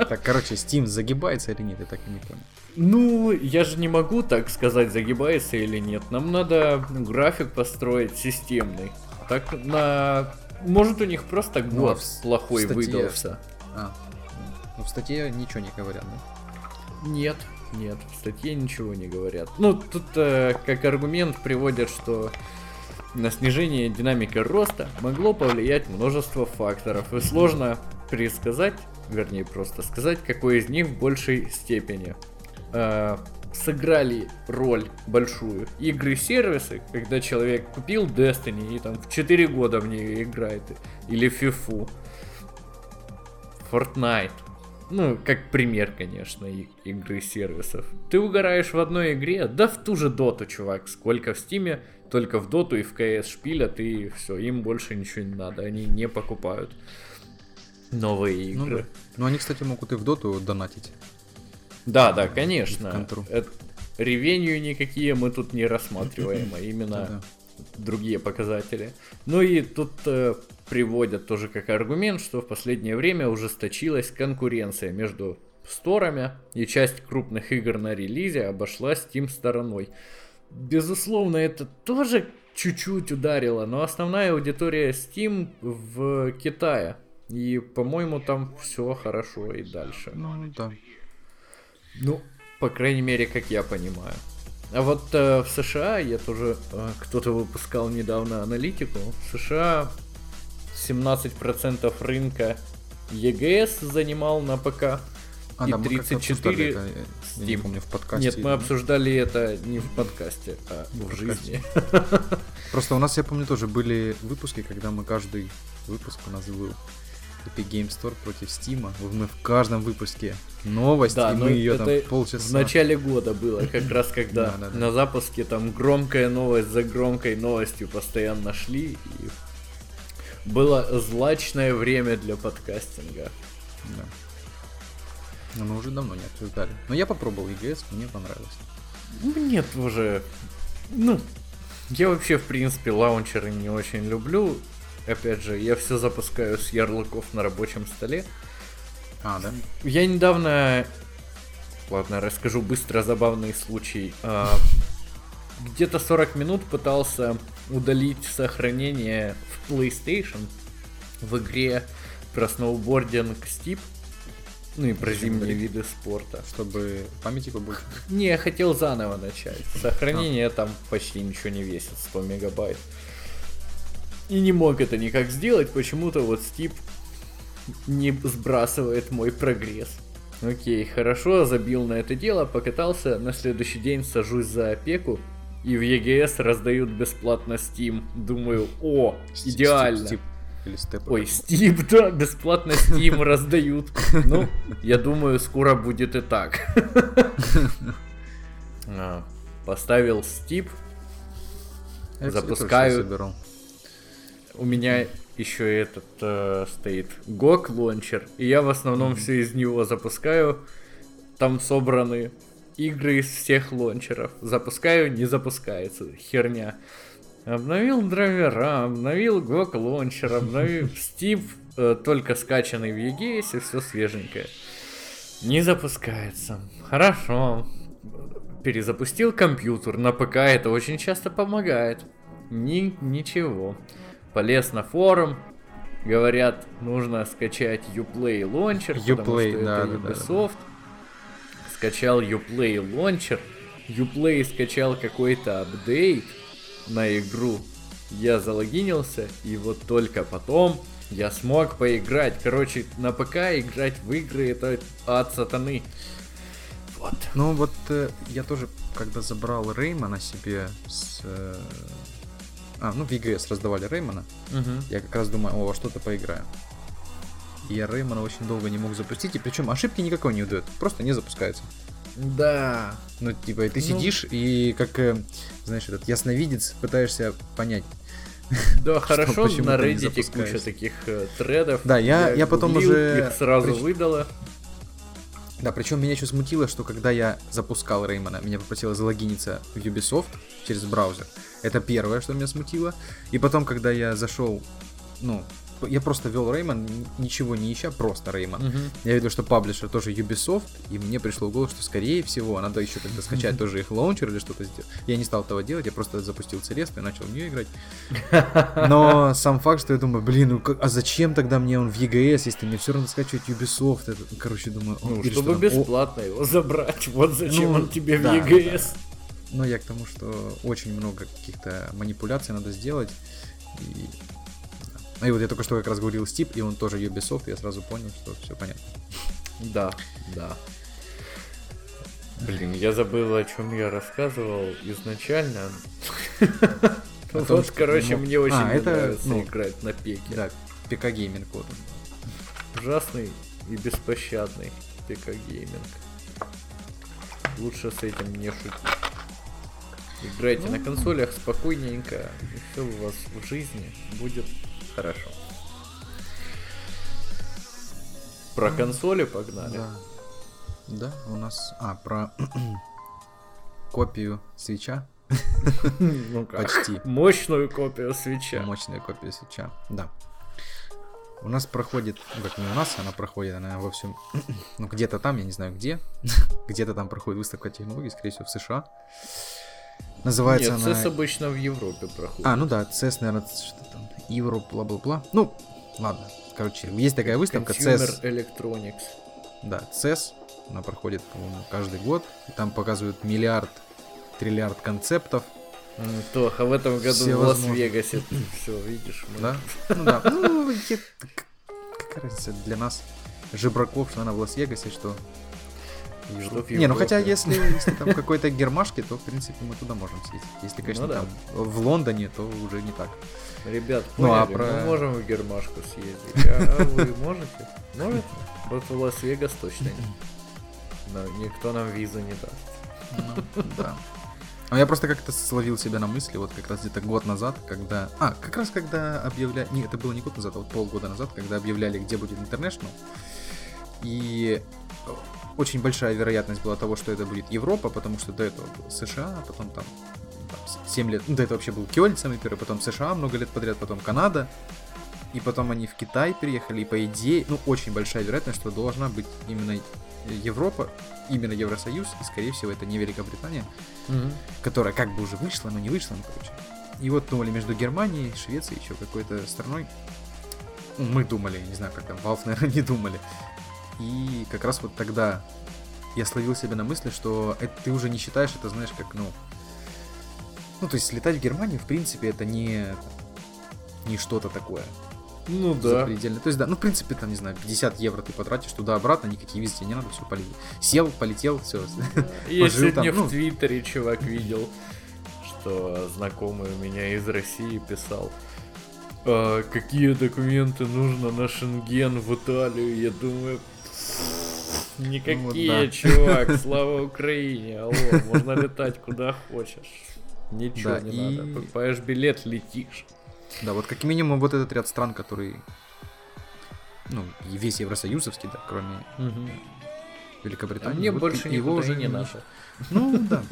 Так, короче, Steam загибается или нет, я так и не понял. Ну, я же не могу так сказать, загибается или нет. Нам надо ну, график построить системный. Так на... Может у них просто год Ну, а в- плохой статье- выдался. А, ну в статье ничего не говорят, да? Нет, нет, в статье ничего не говорят. Ну, тут э, как аргумент приводят, что на снижение динамики роста могло повлиять множество факторов, и сложно предсказать, вернее просто сказать, какой из них в большей степени э, сыграли роль большую. Игры-сервисы, когда человек купил Destiny и там в 4 года в нее играет, или FIFA, Fortnite, ну, как пример, конечно, игры сервисов. Ты угораешь в одной игре, да в ту же доту, чувак. Сколько в стиме, только в доту и в КС шпилят, и все, им больше ничего не надо. Они не покупают новые Ну игры. да. Ну они, кстати, могут и в доту донатить. да, да, конечно. Это- Ревенью никакие мы тут не рассматриваем, а именно другие показатели. Ну и тут э, приводят тоже как аргумент, что в последнее время ужесточилась конкуренция между сторами, и часть крупных игр на релизе обошла Steam стороной. Безусловно, это тоже чуть-чуть ударило, но основная аудитория Steam в Китае. И, по-моему, там все хорошо и дальше. Ну да. Ну, по крайней мере, как я понимаю. А вот э, в США, я тоже, э, кто-то выпускал недавно аналитику, в США 17% рынка EGS занимал на ПК, А, и да, мы как-то 34 обсуждали это, я не Steam. помню, в подкасте. Нет, мы обсуждали это не в подкасте, а В в жизни. Просто у нас, я помню, тоже были выпуски, когда мы каждый выпуск у нас был Epic Game Store против Steam. Мы в каждом выпуске новость, Да, и мы ее там полчаса. В начале года было, как раз когда Да, да, да. на запуске там громкая новость за громкой новостью постоянно шли, и было злачное время для подкастинга. Да. Но мы уже давно не обсуждали. Но я попробовал EGS, мне понравилось. Мне тоже, ну, я вообще, в принципе, лаунчеры не очень люблю. Опять же, я все запускаю с ярлыков на рабочем столе. А, да? Я недавно, ладно, расскажу быстро забавный случай. А, Где-то 40 минут пытался удалить сохранение в PlayStation в игре про сноубординг Стип. Ну и про зимние удалить? виды спорта. Чтобы памяти побольше. Не, я хотел заново начать. Сохранение там почти ничего не весит, 100 мегабайт. И не мог это никак сделать, почему-то вот Стип не сбрасывает мой прогресс. Окей, хорошо, забил на это дело, покатался, на следующий день сажусь за опеку, и в EGS раздают бесплатно Steam. Думаю, о, идеально. Стип или степ. Ой, Steam, да, бесплатно Steam раздают. Ну, я думаю, скоро будет и так. (laughs) А, Поставил Steam. Запускаю. У меня еще этот э, стоит GOG лончер, и я в основном все из него запускаю. Там собраны игры из всех лончеров. Запускаю, не запускается. Херня. Обновил драйвера, обновил GOG лончер, обновил (laughs) Steam, э, только скачанный в EGS, и все свеженькое. Не запускается. Хорошо. Перезапустил компьютер на ПК, это очень часто помогает. Ни, ничего. Полез на форум, говорят, нужно скачать Uplay потому Uplay, что да, это да, да, да. Ubisoft. Скачал Uplay лончер. Uplay скачал какой-то апдейт на игру. Я залогинился, и вот только потом я смог поиграть. Короче, на ПК играть в игры это от сатаны. Вот. Ну вот э, я тоже, когда забрал Реймана себе с... э, А, ну в EGS раздавали Реймана, я как раз думаю, о, во что-то поиграю. И я Реймана очень долго не мог запустить, и причем ошибки никакой не удает, просто не запускается. Да. Ну, типа, и ты Ну. сидишь и как, э, знаешь, этот ясновидец пытаешься понять. Да, (laughs) хорошо, на Reddit куча таких э, тредов. Да, я- я потом уже Их сразу прич- выдало. Да, причем меня еще смутило, что когда я запускал Реймана, меня попросило залогиниться в Ubisoft через браузер. Это первое, что меня смутило. И потом, когда я зашел, ну, я просто вел Рейман, ничего не ища, просто Рейман. Мгм. Я видел, что паблишер тоже Ubisoft, и мне пришло в голову, что скорее всего надо еще как-то скачать тоже их лаунчер или что-то сделать. Я не стал этого делать, я просто запустил Целесту и начал в нее играть. (laughs) Но сам факт, что я думаю, блин, ну как- а зачем тогда мне он в EGS, если мне все равно скачивать Ubisoft? Это, короче, думаю, Ну, или чтобы что там, о, бесплатно его (laughs) забрать. Вот зачем Ну, он тебе в да, EGS. Но я к тому, что очень много каких-то манипуляций надо сделать. И... да. И вот я только что как раз говорил Стип, и он тоже Ubisoft, и я сразу понял, что все понятно. Да, да. Блин, я забыл, о чем я рассказывал изначально. Вот, короче, мог- мне очень А, нравится ну, играть на пеке. Да, ПК гейминг вот. Ужасный и беспощадный ПК гейминг. Лучше с этим не шутить. Играйте на консолях спокойненько, и все у вас в жизни будет хорошо. Про консоли погнали. Да. Да, у нас... А, про (clears throat) копию свеча. Ну как? Почти. Мощную копию свеча. Мощная копия свеча. Да. У нас проходит, ну как не у нас, она проходит, она во всем, (clears throat) ну где-то там, я не знаю где, (laughs) где-то там проходит выставка технологий, скорее всего в США. Называется Нет, она... CES обычно в Европе проходит. А, ну да, CES, наверное, что там, Европ, бла-бла-бла. Ну, ладно, короче, есть такая выставка, Consumer CES, Electronics. да, CES, она проходит, по-моему, каждый год, и там показывают миллиард, триллиард концептов, М, Тоха, в этом году Все в. Лас-Вегасе. (clears throat) Все, видишь, мы- да? Ну да, ну, какая разница для нас, жебраков, что она в Лас-Вегасе, что... в Не, ну хотя если, если там какой-то гермашки, то в принципе мы туда можем съездить. Если, конечно, Ну да. там в Лондоне, то уже не так. Ребят, Ну, а про- мы можем в Гермашку съездить. (laughs) А, вы можете? Можете? Вот в Лас-Вегас точно нет. Но никто нам визу не даст. Ну, да. А я просто как-то словил себя на мысли, вот как раз где-то год назад, когда... А, как раз когда объявляли... Нет, это было не год назад, а вот полгода назад, когда объявляли, где будет International. И очень большая вероятность была того, что это будет Европа, потому что до этого был США, потом там, там 7 лет... Ну, до этого вообще был Кёльн самый первый, потом США много лет подряд, потом Канада. И потом они в Китай переехали, и по идее, ну, очень большая вероятность, что должна быть именно Европа, именно Евросоюз, и, скорее всего, это не Великобритания, которая как бы уже вышла, но не вышла, ну, короче. И вот думали между Германией, Швецией, еще какой-то страной. Ну, Мы думали, не знаю, как там, Valve, наверное, (laughs) не думали. И как раз вот тогда я словил себя на мысли, что это ты уже не считаешь, это знаешь, как, ну... Ну, то есть летать в Германию, в принципе, это не, не что-то такое Ну да. запредельно. То есть, да, ну, в принципе, там, не знаю, 50 евро ты потратишь туда-обратно, никакие визы тебе не надо, все, полетел. Сел, полетел, все. Я сегодня там, ну. в Твиттере чувак видел, что знакомый у меня из России писал. «А, какие документы нужно на Шенген в Италию? Я думаю, никакие, Ну да. чувак, слава Украине, алло, можно летать куда хочешь. Ничего Да, не и- надо, покупаешь билет, летишь. Да, вот как минимум вот этот ряд стран, который, ну, весь Евросоюзовский, да, кроме А Великобритании. мне вот больше его уже не надо. Ну, да.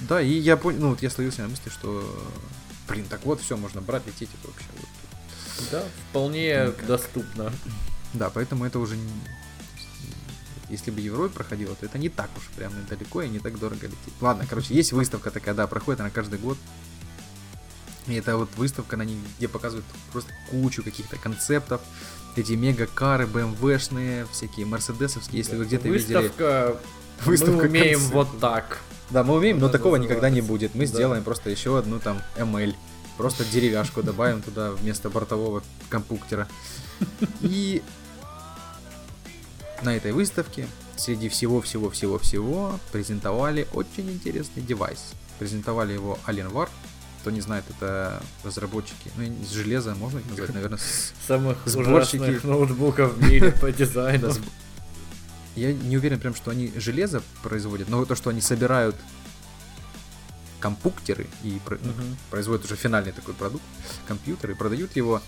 Да, и я понял, ну, вот я словился на мысли, что, блин, так вот, все, можно брать, лететь, это вообще вот. Да, вполне Никак. доступно. Да, поэтому это уже. Если бы Европе проходило, то это не так уж прям далеко и не так дорого лететь. Ладно, короче, есть выставка такая, да, проходит она каждый год. И это вот выставка, на ней, где показывают просто кучу каких-то концептов. Эти мега-кары, БМВшные, всякие мерседесовские, если вы где-то видели. Выставка, (laughs) Выставка мы умеем концепт. вот так. Да, мы умеем, но такого никогда не будет. Мы Да. сделаем просто еще одну там ML. Просто деревяшку добавим туда вместо бортового компуктера. И на этой выставке среди всего-всего-всего-всего презентовали очень интересный девайс. Презентовали его Alienware. Кто не знает, это разработчики, ну, из железа можно их назвать, наверное, с- (laughs) Самых Сборщики. ноутбуков в мире по дизайну. Я не уверен прям, что они железо производят, но то, что они собирают компуктеры и ну, производят уже финальный такой продукт, компьютер, и продают его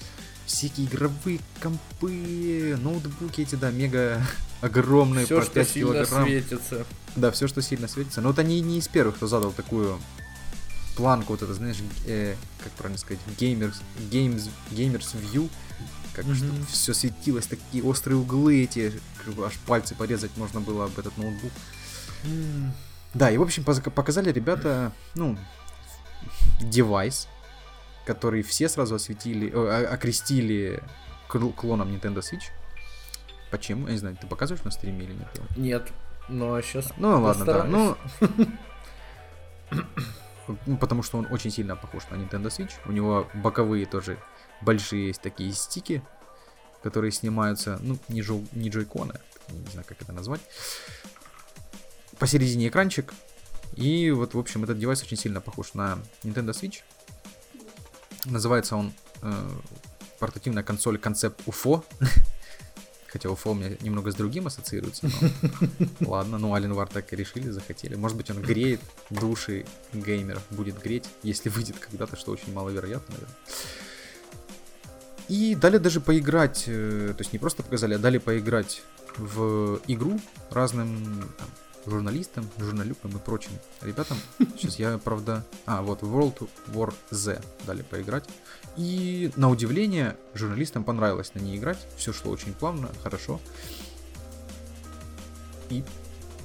всякие игровые компы, ноутбуки эти, да, мега (laughs) огромные, Все, по что 5 сильно килограмм. светится. Да, все, что сильно светится. Но вот они не из первых, кто задал такую планку, вот это, знаешь, э, как правильно сказать, геймерс, геймс, геймерс view, как mm-hmm. чтобы все светилось, такие острые углы эти, как бы аж пальцы порезать можно было об этот ноутбук. Mm. Да, и в общем показали ребята, ну, девайс, который все сразу осветили, о, окрестили клоном Nintendo Switch. Почему? Я не знаю, ты показываешь на стриме или нет? Нет, но сейчас. Ну ладно, да. Ну. (laughs) ну, потому что он очень сильно похож на Nintendo Switch. У него боковые тоже большие есть такие стики, которые снимаются, ну, не, джо, не джойконы, не знаю, как это назвать. Посередине экранчик. И вот, в общем, этот девайс очень сильно похож на Nintendo Switch. Называется он э, портативная консоль концепт UFO. (laughs) Хотя UFO у меня немного с другим ассоциируется, но (laughs) ладно, ну Alienware так и решили, захотели. Может быть он греет души геймеров, будет греть, если выйдет когда-то, что очень маловероятно, наверное. И дали даже поиграть, э, то есть не просто показали, а дали поиграть в игру разным там, журналистам, журналюкам и прочим ребятам. (laughs) Сейчас я, правда... А, вот World War Z дали поиграть. И, на удивление, журналистам понравилось на ней играть. Все шло очень плавно, хорошо. И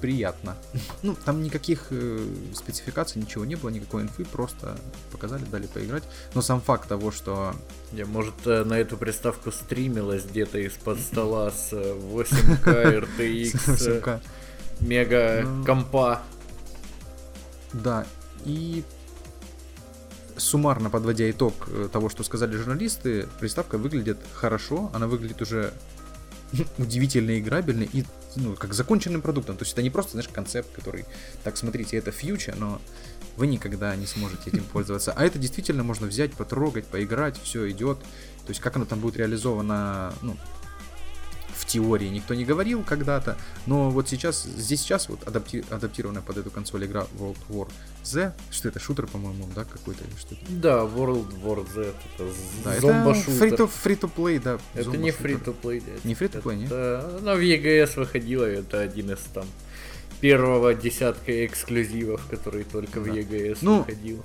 приятно. (laughs) Ну, там никаких э, спецификаций, ничего не было, никакой инфы, просто показали, дали поиграть. Но сам факт того, что... Я, может, э, на эту приставку стримилась где-то из-под стола с 8К э, RTX (laughs) мега компа. Да, и суммарно подводя итог э, того, что сказали журналисты, приставка выглядит хорошо, она выглядит уже (laughs) удивительно играбельной и ну, как законченным продуктом. То есть это не просто, знаешь, концепт, который, так, смотрите, это фьючер, но вы никогда не сможете этим (laughs) пользоваться. А это действительно можно взять, потрогать, поиграть, все идет. То есть как оно там будет реализовано, ну, в теории никто не говорил когда-то, но вот сейчас, здесь сейчас вот адапти, адаптированная под эту консоль игра World War Z, что это, шутер, по-моему, да, какой-то или что-то? Да, World War Z, это да, зомбо-шутер. Это free-to-play, да. Это не free-to-play, да. Не free-to-play, нет? Это, ну, в EGS выходило, это один из там первого десятка эксклюзивов, который только да. в EGS ну, выходил.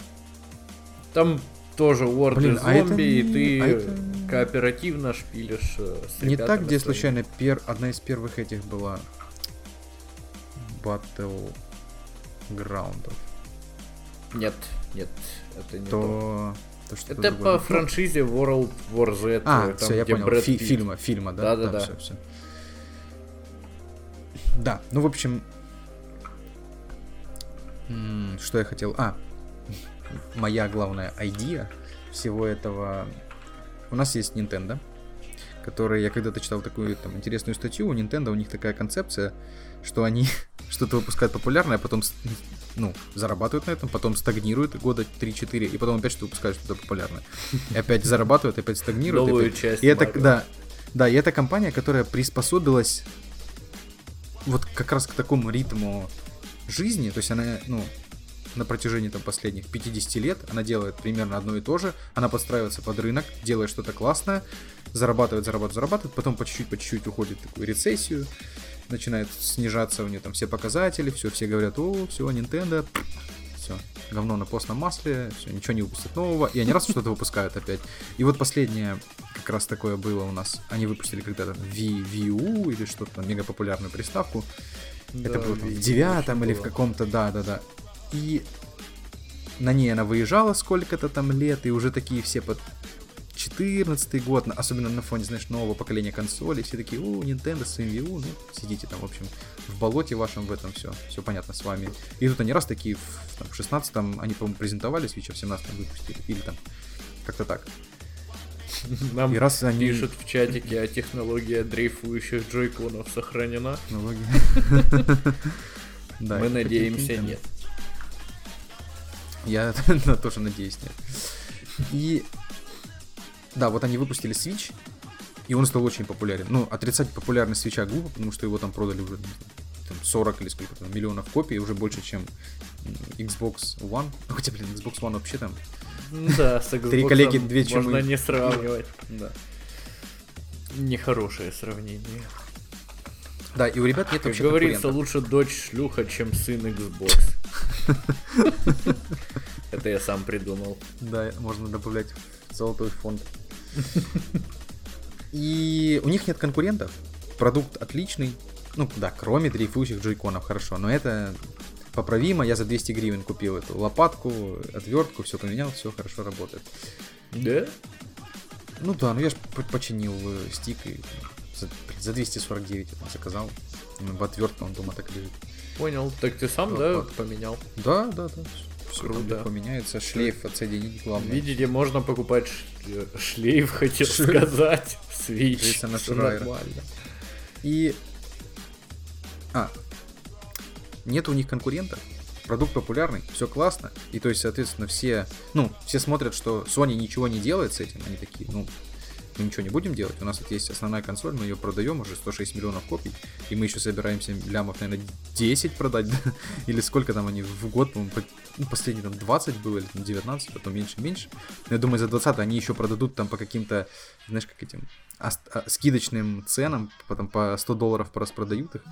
Там тоже World Блин, а зомби, и ты а это... кооперативно шпилишь э, с Не так, где случайно пер... одна из первых этих была Battle Groundов. Нет, нет, это не то. то. то это по франшизе World War Z. А, там, все, я понял. Фи- фильма, фильма, да? Да, да, да. Все, все. Да, ну, в общем, что я хотел? А, (laughs) моя главная идея всего этого. У нас есть Nintendo, который я когда-то читал такую там интересную статью. У Nintendo у них такая концепция, что они (laughs) что-то выпускают популярное, а потом ну, зарабатывают на этом, потом стагнируют года 3-4, и потом опять что-то выпускают что-то популярное. И опять зарабатывают, опять стагнируют. Новую и, часть. И это, да, да, и это компания, которая приспособилась вот как раз к такому ритму жизни, то есть она, ну, на протяжении там последних 50 лет. Она делает примерно одно и то же. Она подстраивается под рынок, делает что-то классное, зарабатывает, зарабатывает, зарабатывает, потом по чуть-чуть, по чуть-чуть уходит в такую рецессию, начинает снижаться у нее там все показатели, все, все говорят, о, все, Nintendo, все, говно на постном масле, все, ничего не выпустят нового, и они раз что-то выпускают опять. И вот последнее как раз такое было у нас, они выпустили когда-то Wii, Wii U или что-то там, мега популярную приставку, да, это было в девятом или в каком-то, да-да-да. И на ней она выезжала сколько-то там лет, и уже такие все под 14 год, особенно на фоне, знаешь, нового поколения консолей, все такие, о, Nintendo с Wii U, ну, сидите там, в общем, в болоте вашем в этом все, все понятно с вами. И тут они раз такие, в, там, в 16-м, они, по-моему, презентовали Switch, а в 17-м выпустили, или там, как-то так. (laughs) Нам и раз они... пишут в чатике, а технология дрейфующих джойконов сохранена. Технология. (laughs) (laughs) Мы надеемся, нет. Я (laughs) тоже надеюсь, нет. И да, вот они выпустили Switch, и он стал очень популярен. Ну, отрицать популярность свеча глупо, потому что его там продали уже там, 40 или сколько там миллионов копий, уже больше, чем Xbox One. Ну, хотя, блин, Xbox One вообще там... Да, с (laughs) Xbox Три коллеги, две чумы. Можно не сравнивать. (laughs) Да. Нехорошее сравнение. Да, и у ребят нет как вообще говорится, лучше дочь шлюха, чем сын Xbox. (laughs) Это я сам придумал. Да, можно добавлять в золотой фонд. (laughs) И у них нет конкурентов. Продукт отличный. Ну да, кроме дрейфующих джойконов, хорошо. Но это поправимо. Я за 200 гривен купил эту лопатку, отвертку, все поменял, все хорошо работает. Да? Ну да, ну я же починил э, стик и за, за 249 это заказал. В отвертке он дома так лежит. Понял. Так ты сам, да, поменял? Да, да, да. Все Круто. поменяется. Шлейф отсоединить главное. Видите, можно покупать ш- шлейф, хотел сказать. Свич. Нормально. И... А, нет у них конкурентов. Продукт популярный, все классно. И то есть, соответственно, все, ну, все смотрят, что Sony ничего не делает с этим. Они такие, ну, мы ничего не будем делать. У нас вот есть основная консоль, мы ее продаем уже 106 миллионов копий. И мы еще собираемся лямов, наверное, 10 продать. да? (laughs) Или сколько там они в год, по-моему, по- ну, последний там 20 было, или там 19, потом меньше-меньше. Но я думаю, за 20 они еще продадут там по каким-то, знаешь, как этим, ас- а, скидочным ценам, потом по 100 долларов распродают их.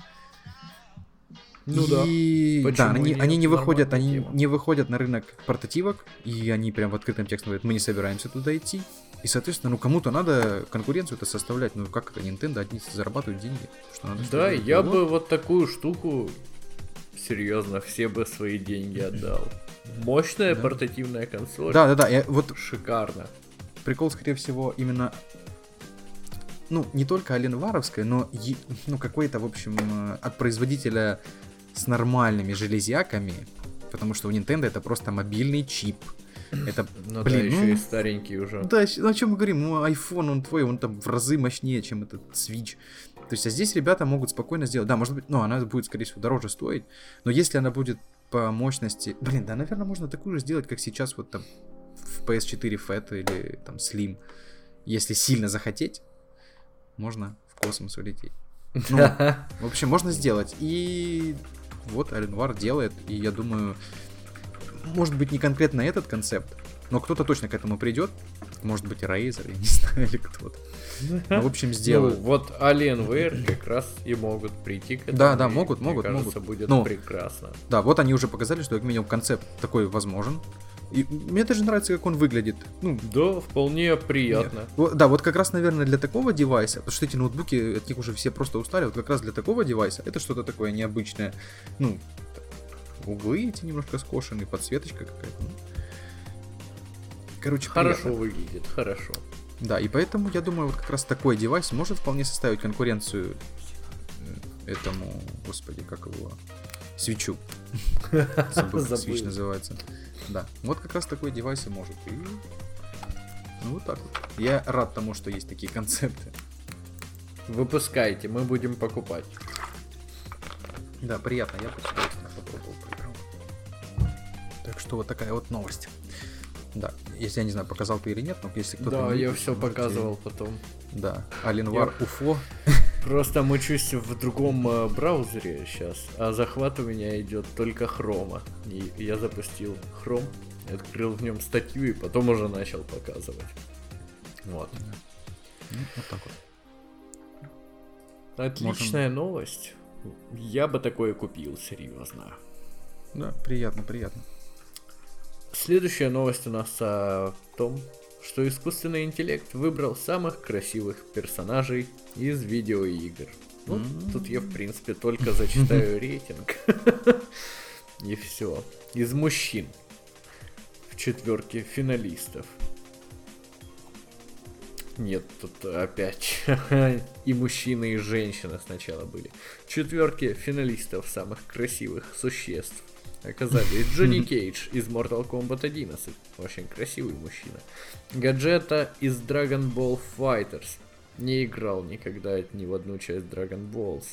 Ну да. И Почему да, они, нет? они не выходят, они тема. не выходят на рынок портативок, и они прям в открытом тексте говорят, мы не собираемся туда идти. И, соответственно, ну кому-то надо конкуренцию это составлять. Ну как это, Nintendo одни зарабатывают деньги. Что надо Да, я Вот. бы вот такую штуку серьезно все бы свои деньги отдал. (laughs) Мощная Да. портативная консоль. Да, да, да. я- вот Шикарно. прикол, скорее всего, именно ну, не только Аленваровская, но е- ну, какой-то, в общем, э, от производителя с нормальными железяками, потому что у Nintendo это просто мобильный чип. Это, Ну блин, да, еще ну, и старенький уже. Да, щ- ну о чем мы говорим? Ну, iPhone, он твой, он там в разы мощнее, чем этот Switch. То есть, а здесь ребята могут спокойно сделать. Да, может быть, ну, она будет, скорее всего, дороже стоить. Но если она будет по мощности... Блин, да, наверное, можно такую же сделать, как сейчас вот там в PS4 Fat или там Slim. Если сильно захотеть, можно в космос улететь. Ну, (laughs) в общем, можно сделать. И вот Arenwar делает, и я думаю, может быть, не конкретно этот концепт, но кто-то точно к этому придет. Может быть, Razer, я не (laughs) знаю, или кто-то. Ну, в общем, Ну, сделают. вот Alienware как раз и могут прийти к этому. Да, да, и, могут, мне могут, кажется, могут. будет Ну, прекрасно. Да, вот они уже показали, что как минимум концепт такой возможен. И мне даже нравится, как он выглядит. Ну, Да, вполне приятно. Вот, Да, вот как раз, наверное, для такого девайса, потому что эти ноутбуки, от них уже все просто устали, вот как раз для такого девайса это что-то такое необычное. Ну, углы эти немножко скошены, подсветочка какая-то. ну. Короче, Хорошо приятно. выглядит, хорошо. Да, и поэтому я думаю, вот как раз такой девайс может вполне составить конкуренцию э, этому, господи, как его, свечу. (laughs) Забыл, как Забыл. называется. Да, вот как раз такой девайс и может. И... Ну вот так вот. Я рад тому, что есть такие концепты. Выпускайте, мы будем покупать. Да, приятно, я бы что вот такая вот новость. Да, если я не знаю, показал ты или нет, но если кто-то... Да, не я все можете- показывал потом. Да, Аленвар Уфо. (laughs) Просто мучусь в другом э, браузере сейчас, а захват у меня идет только хрома. И я запустил хром, открыл в нем статью и потом уже начал показывать. Вот. Ну, вот так вот. Отличная новость. Я бы такое купил, серьезно. Да, приятно, приятно. Следующая новость у нас о том, что искусственный интеллект выбрал самых красивых персонажей из видеоигр. Ну, М. тут я, в принципе, только зачитаю (laughs) рейтинг. И все. Из мужчин. В четверке финалистов. Нет, тут опять (laughs) и мужчины, и женщины сначала были. В четверке финалистов самых красивых существ оказались (laughs) Джонни Кейдж из Mortal Kombat 11. Очень красивый мужчина. Гаджета из Dragon Ball Fighters. Не играл никогда ни в одну часть Dragon Balls.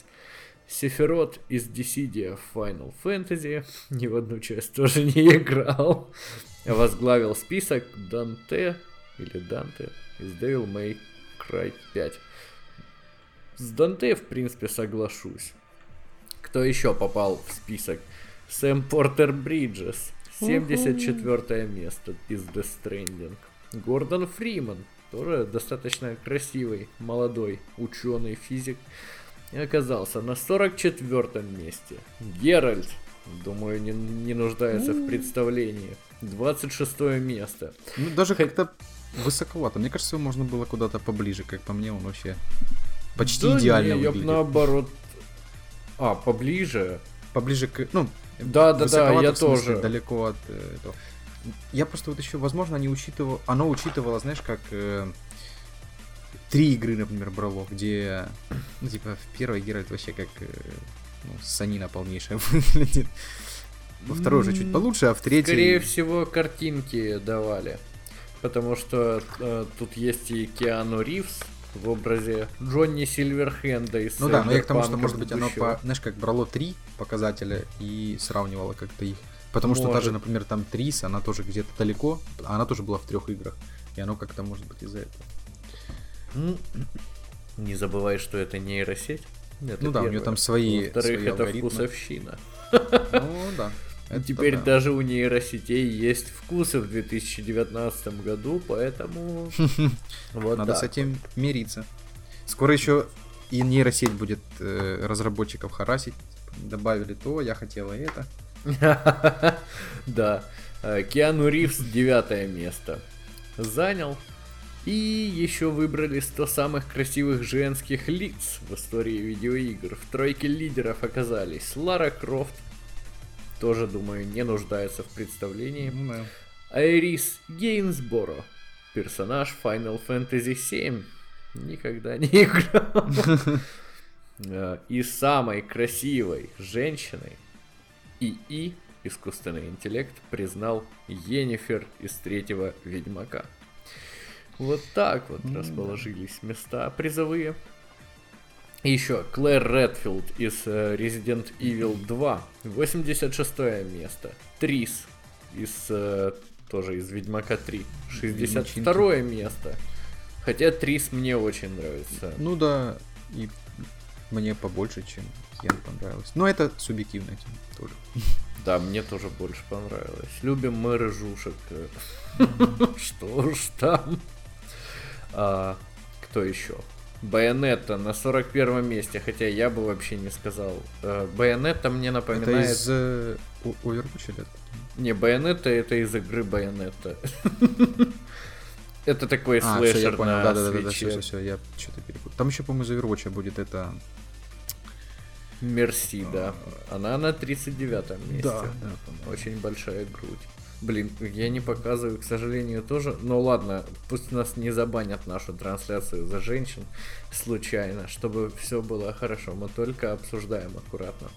Сефирот из Dissidia Final Fantasy. (laughs) Ни в одну часть тоже не играл. Возглавил список Данте или Данте из Devil May Cry 5. С Данте, в принципе, соглашусь. Кто еще попал в список? Сэм Портер Бриджес. 74 место из Death Stranding. Гордон Фриман. Тоже достаточно красивый, молодой ученый, физик. И оказался на 44 месте. Геральт Думаю, не, не нуждается в представлении. 26 место. Ну, даже как-то высоковато. Мне кажется, его можно было куда-то поближе, как по мне, он вообще почти Да идеально не, я выглядит. бы наоборот... А, поближе? Поближе к... Ну, Да, да, да, я тоже. далеко от э, этого. Я просто вот еще, возможно, не учитывал... Оно учитывало, знаешь, как... э, три игры, например, брало, где... Ну, типа, в первой Геральт вообще как... э, ну, санина полнейшая (laughs) выглядит. Во второй уже чуть получше, а в третьей... Скорее всего, картинки давали. Потому что э, тут есть и Киану Ривз в образе Джонни Сильверхенда из Ну да, но я к тому, что, может быть, оно, по, знаешь, как брало три показателя и сравнивало как-то их. Потому что Может. же, например, там Трис, она тоже где-то далеко, а она тоже была в трех играх. И оно как-то может быть из-за этого. М, (clears throat) Не забывай, что это нейросеть. Это Ну да, у первое. там свои- Во-вторых, свои это алгоритмы. вкусовщина. Ну да. (laughs) это Теперь да. даже у нейросетей есть вкусы в 2019 году, поэтому (laughs) вот Надо с этим мириться. Скоро еще и нейросеть будет э, разработчиков харасить. Добавили то, я хотела это. (laughs) Да. Э, Киану Ривз (laughs) девятое место занял. И еще выбрали 100 самых красивых женских лиц в истории видеоигр. В тройке лидеров оказались Лара Крофт, тоже, думаю, не нуждается в представлении. Ну да. Айрис Гейнсборо, персонаж Final Fantasy VII. Никогда не (laughs) играл. Э, И самой красивой женщиной ИИ, искусственный интеллект, признал Енифер из третьего Ведьмака. Вот так вот М-да. расположились места призовые. И еще Клэр Редфилд из э, Resident Evil 2, 86 место. Трис из э, тоже из Ведьмака 3, 62 место. Хотя Трис мне очень нравится. Ну да, и мне побольше, чем Кен понравилось. Но это субъективная тема тоже. (laughs) Да, мне тоже больше понравилось. Любим мы рыжушек. э. (laughs) Что уж там. А, Кто еще? Байонетта на 41 месте, хотя я бы вообще не сказал. Э, Байонетта мне Это напоминает... из э, Overwatch или это? Не, Байонетта это из игры Байонетта. (laughs) Это такой А, все, я слэшер понял. на Да, да, да, да, свече. все, все, я что-то перепутал. Там еще, по-моему, из Overwatch будет это. Мерси, да. Она на 39 месте. да, Очень большая грудь. Блин, я не показываю, к сожалению, тоже. Но ладно, пусть нас не забанят нашу трансляцию за женщин случайно, чтобы все было хорошо. Мы только обсуждаем аккуратно.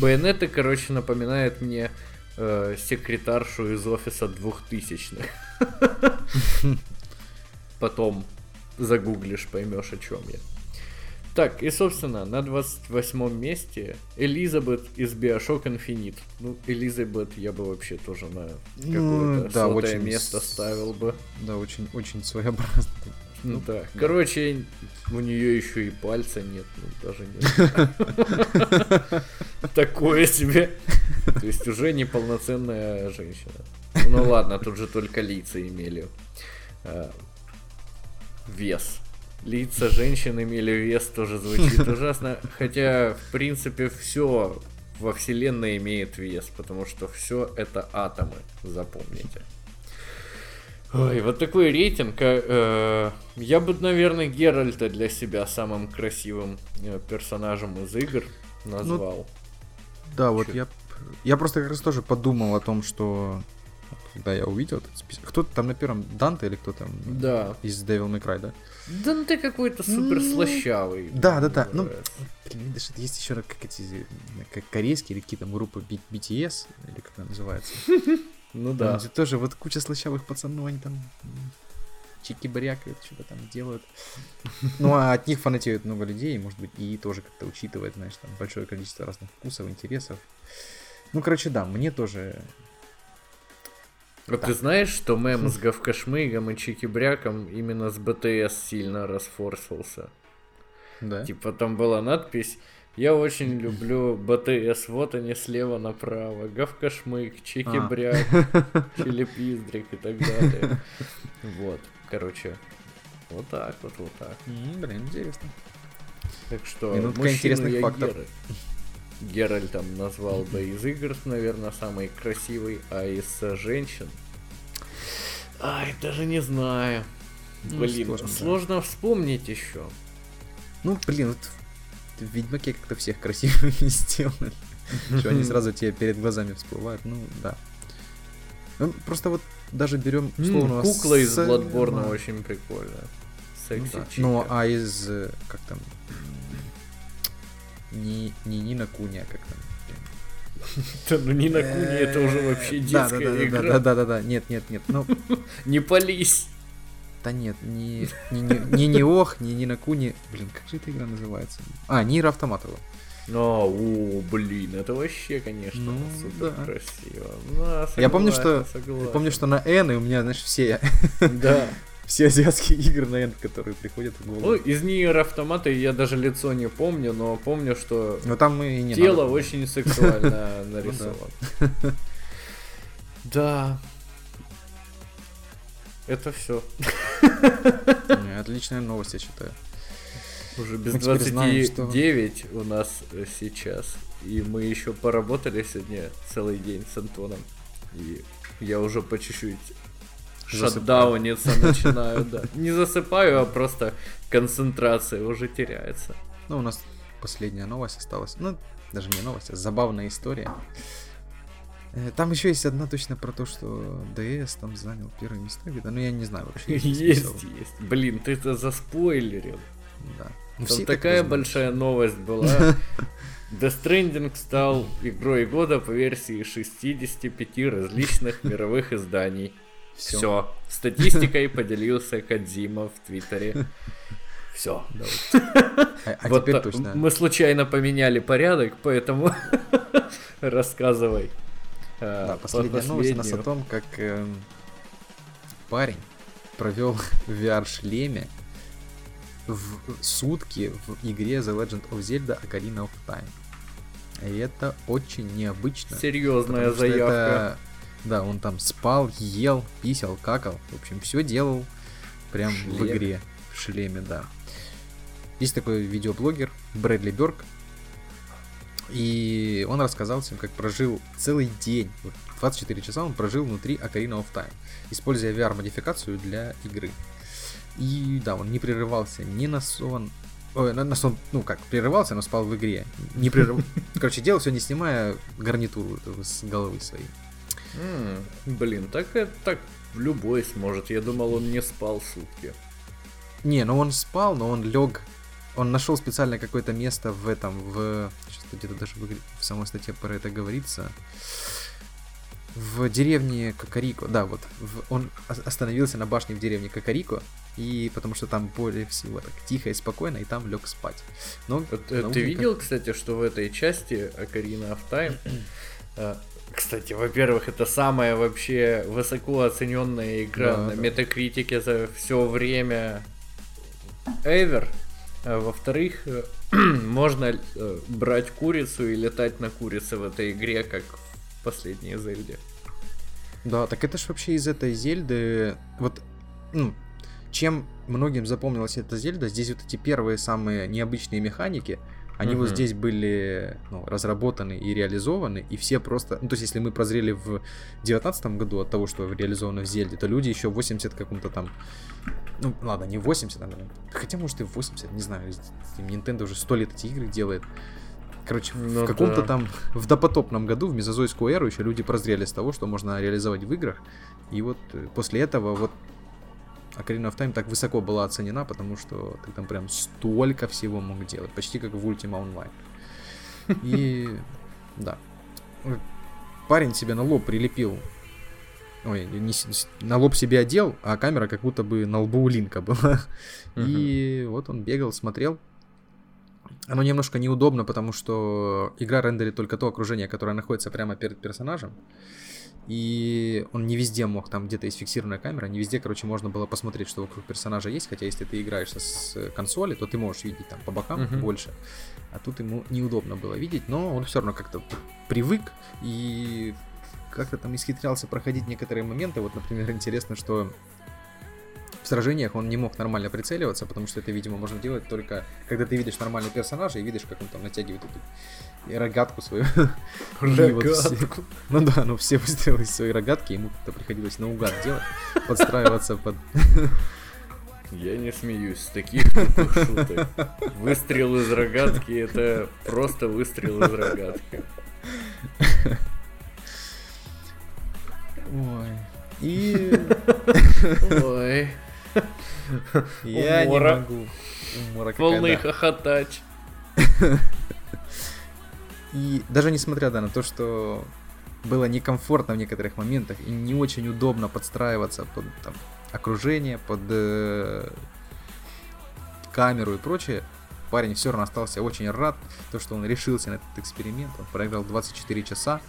Байонеты, короче, напоминает мне э, секретаршу из офиса 2000-х. (laughs) Потом загуглишь, поймешь, о чем я. Так, и, собственно, на 28 месте Элизабет из Bioshock Infinite. Ну, Элизабет я бы вообще тоже на какое-то Ну, да, очень место ставил бы. Да, очень, очень своеобразно. Ну да. Короче, у нее еще и пальца нет, ну даже не. (laughs) Такое себе. То есть уже неполноценная женщина. Ну ладно, тут же только лица имели э, вес. Лица женщин имели вес тоже звучит (laughs) ужасно. Хотя, в принципе, все во вселенной имеет вес, потому что все это атомы, запомните. Ой, вот такой рейтинг. э, э, я бы, наверное, Геральта для себя самым красивым э, персонажем из игр назвал. Да, вот Чё? я... Я просто как раз тоже подумал о том, что... Когда я увидел этот список... Кто там на первом? Данте или кто там? Да. Из Devil May Cry, да? Да ну ты какой-то супер слащавый. Да, да, да, ну. Блин, видишь, есть еще как эти... Как корейские или какие-то группы BTS, или как она называется. (laughs) Ну Да. Где тоже вот куча слащавых пацанов, они там чики-брякают, что-то там делают. Ну, а от них фанатеют много людей, может быть, и тоже как-то учитывает, знаешь, там большое количество разных вкусов, интересов. Ну, короче, да, мне тоже... А ты знаешь, что мем с Гавкашмыгом и Чики-Бряком именно с БТС сильно расфорсился? Да. Типа там была надпись «Я очень люблю БТС, вот они слева направо, Гавкашмык, Чики-Бряк, (laughs) Чилипиздрик и так далее». Вот, короче, вот так вот, вот так. Блин, интересно. Так что, Минутка интересных фактов. Геральтом назвал бы из игр, наверное, самый красивый, а из женщин... Ай, даже не знаю. Ну, блин, сложно, сложно да. вспомнить еще. Ну, блин, вот в Ведьмаке как-то всех красивыми (laughs) сделали. Что они сразу тебе перед глазами всплывают. Ну, да. Ну, просто вот даже берем условно... Кукла из Bloodborne очень прикольная. Секси ну, ну, а из... Э, как там? Не, не Нина Куни, а как там? (laughs) Да, ну Нина Куни это уже вообще детская игра. Да, да, да, да, нет, нет, нет, ну... (laughs) Не пались. Да нет, не, не, ох, не Нина Куни. Блин, как же эта игра называется? А, Нира Автоматова. А, о, блин, это вообще, конечно, ну, супер да. красиво. Ну, согласен, я помню, что согласен. я помню, что на N и у меня, знаешь, все да. Все азиатские игры на N, которые приходят в голову. Ну, из Нир автомата я даже лицо не помню, но помню, что но там и не тело надо. очень сексуально (laughs) ну нарисовано. Да. Это все. (laughs) Отличная новость, я считаю. Уже без 29 знаем, что... у нас сейчас. И мы еще поработали сегодня целый день с Антоном. И я уже по чуть-чуть шатдауниться (laughs) начинаю, да. Не засыпаю, а просто концентрация уже теряется. Ну, у нас последняя новость осталась. Ну, даже не новость, а забавная история. Э, там еще есть одна точно про то, что ДС там занял первое место где-то. Ну, я не знаю вообще. Есть, есть. Блин, ты это заспойлерил. Да. Ну, там такая большая новость была. (laughs) Death Stranding стал игрой года по версии 65 различных мировых изданий. Все. Все. Статистикой поделился Кадзима в Твиттере. Все. Да, вот. (laughs) А, а вот теперь точно. Мы случайно поменяли порядок, поэтому (laughs) рассказывай. А, да, последняя новость у нас о том, как э, парень провел (laughs) в VR-шлеме в сутки в игре The Legend of Zelda Ocarina of Time. И это очень необычно. Серьезная заявка. Это, да, он там спал, ел, писал, какал. В общем, все делал прям в, в игре. В шлеме, да. Есть такой видеоблогер Брэдли Бёрк. И он рассказал всем, как прожил целый день. 24 часа он прожил внутри Ocarina of Time, используя VR-модификацию для игры. И да, он не прерывался ни на сон. Ой, на, на сон, ну как, прерывался, но спал в игре. Не прерыв... (laughs) Короче, делал все не снимая гарнитуру с головы своей. Mm, блин, так это так любой сможет. Я думал, он не спал сутки. Не, ну он спал, но он лег. Он нашел специально какое-то место в этом, в... Сейчас где-то даже в, самой статье про это говорится в деревне Кокарико, да, вот, в, он остановился на башне в деревне Кокарико, и потому что там более всего так тихо и спокойно, и там лег спать. Но, вот, э, ты видел, как... кстати, что в этой части Ocarina of Time (clears throat) э, кстати, во-первых, это самая вообще высоко оцененная игра да, на да. метакритике за все время ever. А во-вторых, э, (clears throat) можно брать курицу и летать на курице в этой игре, как последней Зельде. Да, так это ж вообще из этой Зельды... Вот, ну, чем многим запомнилась эта Зельда, здесь вот эти первые самые необычные механики, они uh-huh. вот здесь были ну, разработаны и реализованы, и все просто... Ну, то есть, если мы прозрели в 2019 году от того, что реализовано в Зельде, то люди еще в 80 каком-то там... Ну, ладно, не 80, наверное. Хотя, может, и в 80, не знаю. Nintendo уже сто лет эти игры делает. Короче, ну, в каком-то да. там, в допотопном году, в мезозойскую эру, еще люди прозрели с того, что можно реализовать в играх. И вот э, после этого вот Ocarina of Time так высоко была оценена, потому что ты там прям столько всего мог делать, почти как в Ultima Online. И да. Парень себе на лоб прилепил Ой, не, на лоб себе одел, а камера как будто бы на лбу у Линка была. И вот он бегал, смотрел, оно немножко неудобно, потому что игра рендерит только то окружение, которое находится прямо перед персонажем. И он не везде мог, там где-то есть фиксированная камера, не везде, короче, можно было посмотреть, что вокруг персонажа есть, хотя если ты играешь с консоли, то ты можешь видеть там по бокам uh-huh. больше, а тут ему неудобно было видеть, но он все равно как-то привык и как-то там исхитрялся проходить некоторые моменты, вот, например, интересно, что в сражениях он не мог нормально прицеливаться, потому что это, видимо, можно делать только когда ты видишь нормального персонажа и видишь, как он там натягивает эту рогатку свою. (laughs) Рогатку. Ну да, ну все выстрелы из своей рогатки, ему как-то приходилось наугад делать, (laughs) подстраиваться под... Я не смеюсь с таких шуток. (laughs) Выстрел из рогатки это просто выстрел из рогатки. Ой. И... Ой. Я не могу. Полный хохотач. (laughs) И даже несмотря да, на то, что было некомфортно в некоторых моментах и не очень удобно подстраиваться под там, окружение, под э, камеру и прочее, парень все равно остался очень рад, то, что он решился на этот эксперимент. Он проиграл 24 часа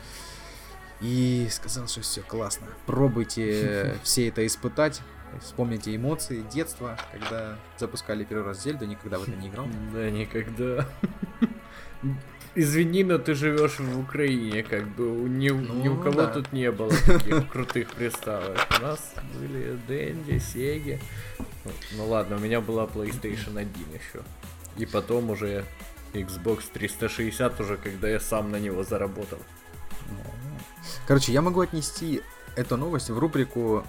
и сказал, что все классно. Пробуйте (laughs) все это испытать. Вспомните эмоции детства, когда запускали первый раз Зельду, никогда в это не играл. Да, никогда. Извини, но ты живешь в Украине, как бы у- ни, ни у Ну, кого да. тут не было таких (laughs) крутых приставок. У нас были Дэнди, Сеги. Ну, ну ладно, у меня была PlayStation 1 еще. И потом уже Xbox 360 уже, когда я сам на него заработал. Короче, я могу отнести эту новость в рубрику,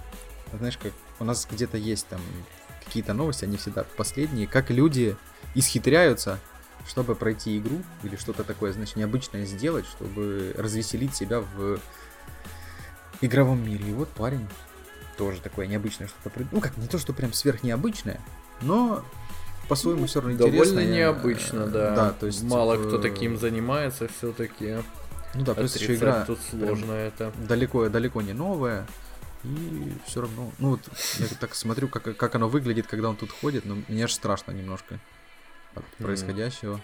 знаешь, как у нас где-то есть там какие-то новости, они всегда последние, как люди исхитряются, чтобы пройти игру или что-то такое, значит, необычное сделать, чтобы развеселить себя в игровом мире. И вот парень тоже такое необычное что-то придумал. Ну, как, не то, что прям сверхнеобычное, но по-своему все равно Довольно интересно. необычно, да. Да, то есть... Мало э, кто таким занимается все-таки. Ну да, плюс еще игра тут сложно это. далеко, далеко не новая. И все равно, ну вот я так смотрю, как, как оно выглядит, когда он тут ходит, но мне аж страшно немножко от происходящего.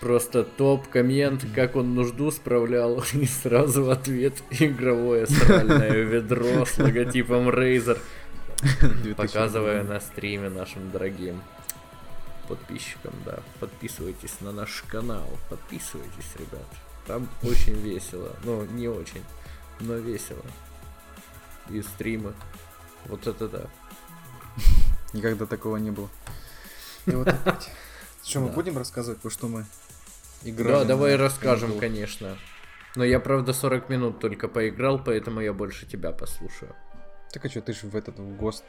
Просто топ-коммент, как он нужду справлял, (laughs) и сразу в ответ игровое сральное ведро с логотипом Razer, 2000. (laughs) показывая на стриме нашим дорогим подписчикам, да. Подписывайтесь на наш канал, подписывайтесь, ребят. Там очень весело, ну не очень, но весело. И стримы, вот это да. Никогда такого не было. И вот опять. (laughs) Что, мы будем рассказывать, про что мы играли? Да, давай расскажем, конечно. Но я, правда, 40 минут только поиграл, поэтому я больше тебя послушаю. Так а что, ты же в этот в ГОСТ...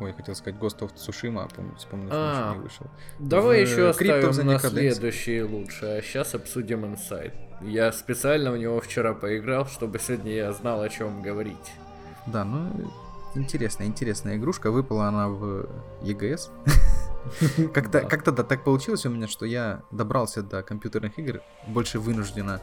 Ой, хотел сказать Ghost of Tsushima, а помню, вспомнил, что А, не вышел. Давай В еще оставим на следующие лучше, а сейчас обсудим инсайт. Я специально в него вчера поиграл, чтобы сегодня я знал, о чем говорить. Да, ну, интересная, интересная игрушка. Выпала она в ЕГС. (laughs) Как-то, Да. как-то да, так получилось у меня, что я добрался до компьютерных игр больше вынужденно,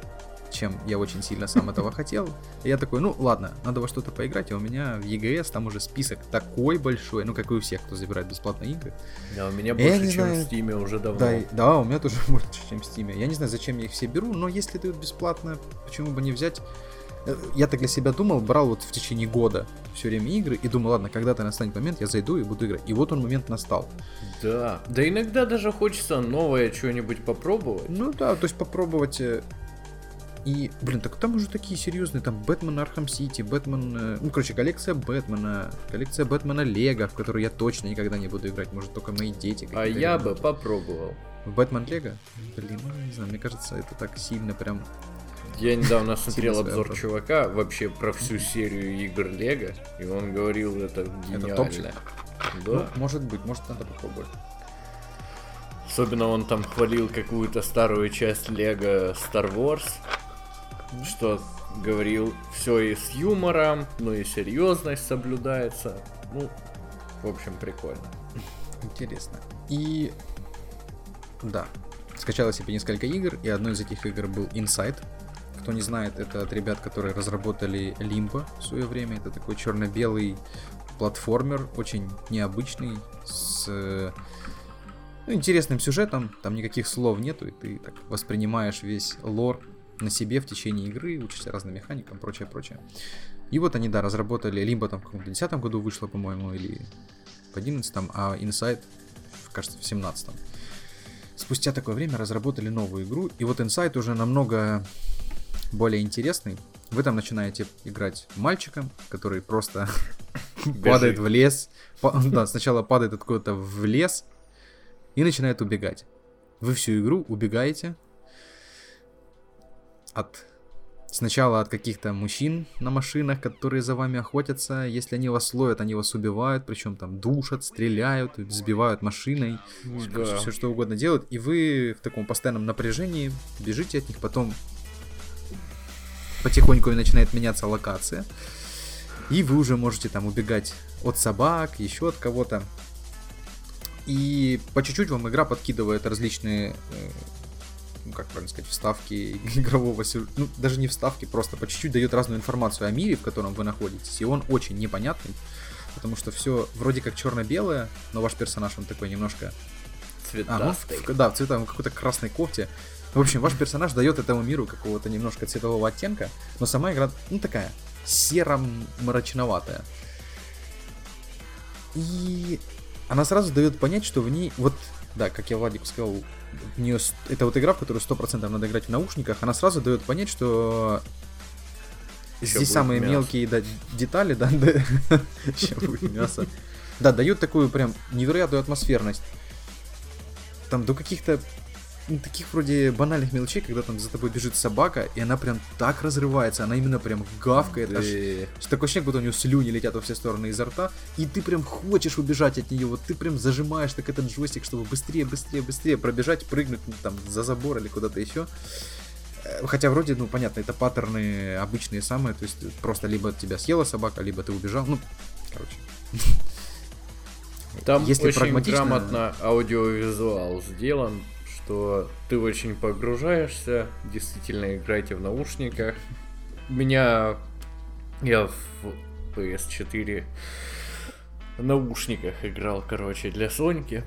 чем я очень сильно сам (laughs) этого хотел. И я такой, ну ладно, надо во что-то поиграть, а у меня в ЕГС там уже список такой большой, ну как и у всех, кто забирает бесплатные игры. А у меня больше, чем знаю. в Стиме уже давно. Да, да, у меня тоже (laughs) больше, чем в Steam. Я не знаю, зачем я их все беру, но если дают бесплатно, почему бы не взять? Я так для себя думал, брал вот в течение года все время игры и думал, ладно, когда-то настанет момент, я зайду и буду играть. И вот он момент настал. Да. Да иногда даже хочется новое что-нибудь попробовать. Ну да, то есть попробовать. э, И, блин, так там уже такие серьезные, там Batman Arkham City, Бэтмен, э, ну, короче, коллекция Бэтмена, коллекция Бэтмена Лего, в которую я точно никогда не буду играть, может, только мои дети. А я бы попробовал. В Бэтмен Лего? Блин, ну, не знаю, мне кажется, это так сильно прям Я недавно смотрел обзор чувака вообще про всю серию игр Лего, и он говорил, это гениально. топчик? Да. Ну, может быть, может надо попробовать. Особенно он там хвалил какую-то старую часть Лего Star Wars, что говорил, все и с юмором, ну и серьезность соблюдается. Ну, в общем, прикольно. Интересно. И да, скачала себе несколько игр, и одной из этих игр был Inside. Кто не знает, это от ребят, которые разработали Limbo в свое время. Это такой черно-белый платформер, очень необычный, с ну, интересным сюжетом. Там никаких слов нету, и ты так воспринимаешь весь лор на себе в течение игры, учишься разным механикам, прочее, прочее. И вот они, да, разработали Limbo там в каком-то 10 году вышло, по-моему, или в 11 а Inside, кажется, в 17 Спустя такое время разработали новую игру, и вот Inside уже намного более интересный. Вы там начинаете играть мальчиком, который просто (laughs) падает в лес. (laughs) Да, сначала падает откуда-то в лес и начинает убегать. Вы всю игру убегаете от Сначала от каких-то мужчин на машинах, которые за вами охотятся. Если они вас ловят, они вас убивают, причем там душат, стреляют, сбивают машиной, да. все, все что угодно делают. И вы в таком постоянном напряжении бежите от них, потом потихоньку начинает меняться локация. И вы уже можете там убегать от собак, еще от кого-то. И по чуть-чуть вам игра подкидывает различные э, ну, как правильно сказать, вставки (laughs) игрового ну, даже не вставки, просто по чуть-чуть дает разную информацию о мире, в котором вы находитесь, и он очень непонятный, потому что все вроде как черно-белое, но ваш персонаж, он такой немножко... Цветастый. А, ну, в, да, в цветом какой-то красной кофте. В общем, ваш персонаж дает этому миру какого-то немножко цветового оттенка, но сама игра, ну, такая серо-мрачноватая. И она сразу дает понять, что в ней, вот, да, как я Владику сказал, в нее, это вот игра, в которую 100% надо играть в наушниках, она сразу дает понять, что Еще здесь самые мясо. мелкие да, детали, да, да, (laughs) еще будет мясо. Да, дают такую прям невероятную атмосферность. Там до каких-то таких вроде банальных мелочей, когда там за тобой бежит собака, и она прям так разрывается, она именно прям гавкает, аж, такое ощущение, будто у нее слюни летят во все стороны изо рта, и ты прям хочешь убежать от нее, вот ты прям зажимаешь так этот джойстик, чтобы быстрее, быстрее, быстрее пробежать, прыгнуть ну, там за забор или куда-то еще. Э, хотя вроде, ну понятно, это паттерны обычные самые, то есть просто либо тебя съела собака, либо ты убежал, ну, короче. Там Если очень прагматично... грамотно аудиовизуал сделан, что ты очень погружаешься, действительно играете в наушниках. У меня я в PS4 наушниках играл, короче, для Соньки.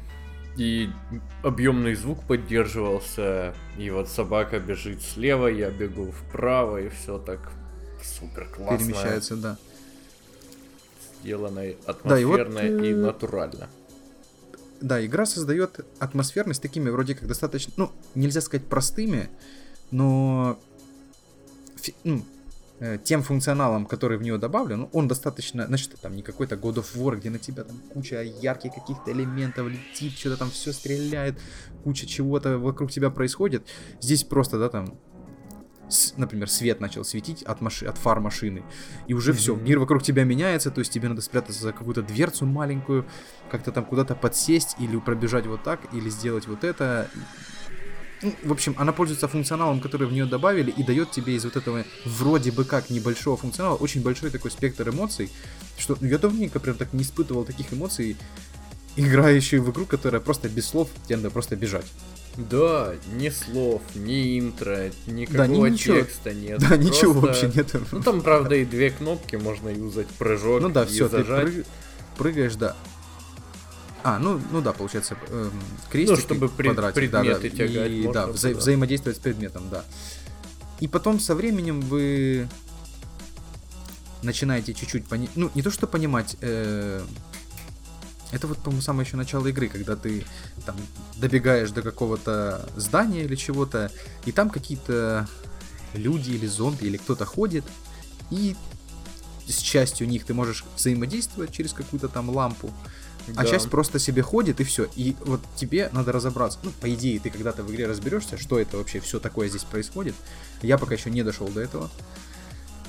И объемный звук поддерживался. И вот собака бежит слева, я бегу вправо, и все так супер классно. Перемещается, да. Сделано атмосферно да, и, вот, и натурально да, игра создает атмосферность такими вроде как достаточно, ну, нельзя сказать простыми, но фи, ну, э, тем функционалом, который в нее добавлен, ну, он достаточно, значит, там не какой-то God of War, где на тебя там куча ярких каких-то элементов летит, что-то там все стреляет, куча чего-то вокруг тебя происходит. Здесь просто, да, там с, например, свет начал светить от, маши, от фар машины, и уже mm-hmm. все, мир вокруг тебя меняется, то есть тебе надо спрятаться за какую-то дверцу маленькую, как-то там куда-то подсесть, или пробежать вот так, или сделать вот это. Ну, в общем, она пользуется функционалом, который в нее добавили, и дает тебе из вот этого вроде бы как небольшого функционала очень большой такой спектр эмоций, что ну, я давненько прям так не испытывал таких эмоций, играющую в игру, которая просто без слов, тебе надо просто бежать. Да, ни слов, ни интро, никакого да, ни, текста нет. Да, просто... ничего вообще нет. Ну там, правда, и две кнопки можно юзать, прыжок Ну да, все, зажать. ты прыг... прыгаешь, да. А, ну, ну да, получается, эм, крестик ну, чтобы при, квадратик, да, да, тягать. И, да, вза- взаимодействовать с предметом, да. И потом со временем вы начинаете чуть-чуть понимать, ну, не то что понимать, э- это вот, по-моему, самое еще начало игры, когда ты там добегаешь до какого-то здания или чего-то, и там какие-то люди или зомби или кто-то ходит, и с частью них ты можешь взаимодействовать через какую-то там лампу, а да. а часть просто себе ходит и все. И вот тебе надо разобраться. Ну, по идее, ты когда-то в игре разберешься, что это вообще все такое здесь происходит. Я пока еще не дошел до этого.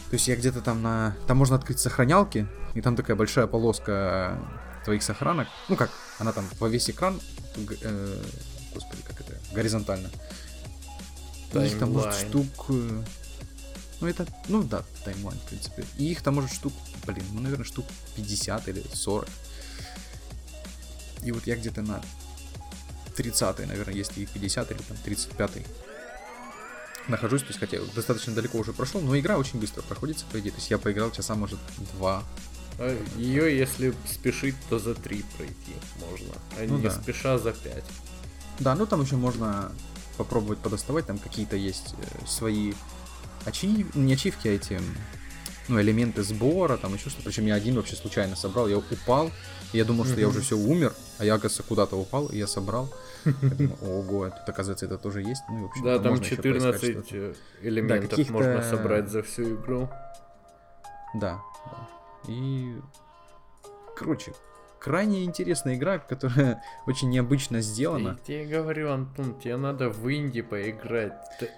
То есть я где-то там на... Там можно открыть сохранялки, и там такая большая полоска твоих сохранок. Ну как, она там во весь экран, э, господи, как это, горизонтально. И их там может штук... Э, ну это, ну да, таймлайн, в принципе. И их там может штук, блин, ну наверное штук 50 или 40. И вот я где-то на 30 наверное, если их 50 или там 35 нахожусь, то есть хотя достаточно далеко уже прошел, но игра очень быстро проходится, по идее. То есть я поиграл часа, может, два Ее, если спешить, то за 3 пройти можно, а ну, не да. спеша за 5. Да, ну там еще можно попробовать подоставать, там какие-то есть э, свои ачив... не ачивки, а эти ну, элементы сбора, там еще что-то. Причем я один вообще случайно собрал, я упал, и я думал, что я уже все умер, а я, оказывается, куда-то упал, и я собрал. Ого, тут, оказывается, это тоже есть. Ну, и, общем, да, там 14 э, элементов да, можно собрать за всю игру. Да, да. И короче, крайне интересная игра, которая (laughs) очень необычно сделана. Я тебе говорю, Антон, тебе надо в инди поиграть.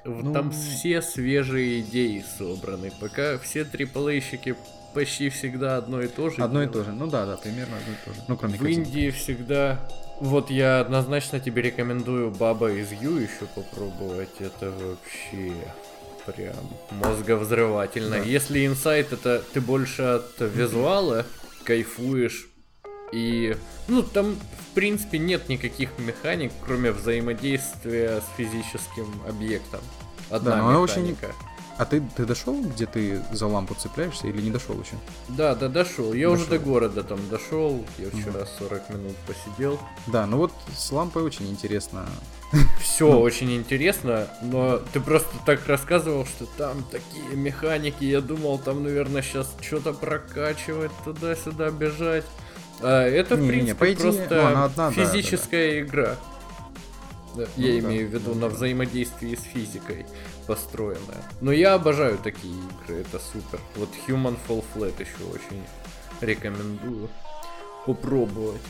Ну- Там все свежие идеи собраны. Пока все AAA-щики почти всегда одно и то же. Одно и делают. то же. Ну да, да, примерно одно и то же. Ну, кроме В картинки. Индии всегда... Вот я однозначно тебе рекомендую Баба из Ю еще попробовать. Это вообще прям мозговзрывательно. Да. Если инсайт это ты больше от визуала кайфуешь. И, ну, там, в принципе, нет никаких механик, кроме взаимодействия с физическим объектом. Одна Да, но она очень- механика. А ты, ты дошел, где ты за лампу цепляешься или не дошел еще? Да, да, дошел. Я уже Дошёл. до города там дошел. Я вчера 40 минут посидел. Да, ну вот с лампой очень интересно. Все Ну. очень интересно, но ты просто так рассказывал, что там такие механики, я думал, там, наверное, сейчас что-то прокачивать, туда-сюда бежать. А это, в Не-не-не, принципе, по идее, просто ну, одна, да, да, физическая игра. Да, Ну я да, имею в виду да, на да. взаимодействии с физикой построенная. Но я обожаю такие игры, это супер. Вот Human Fall Flat еще очень рекомендую попробовать.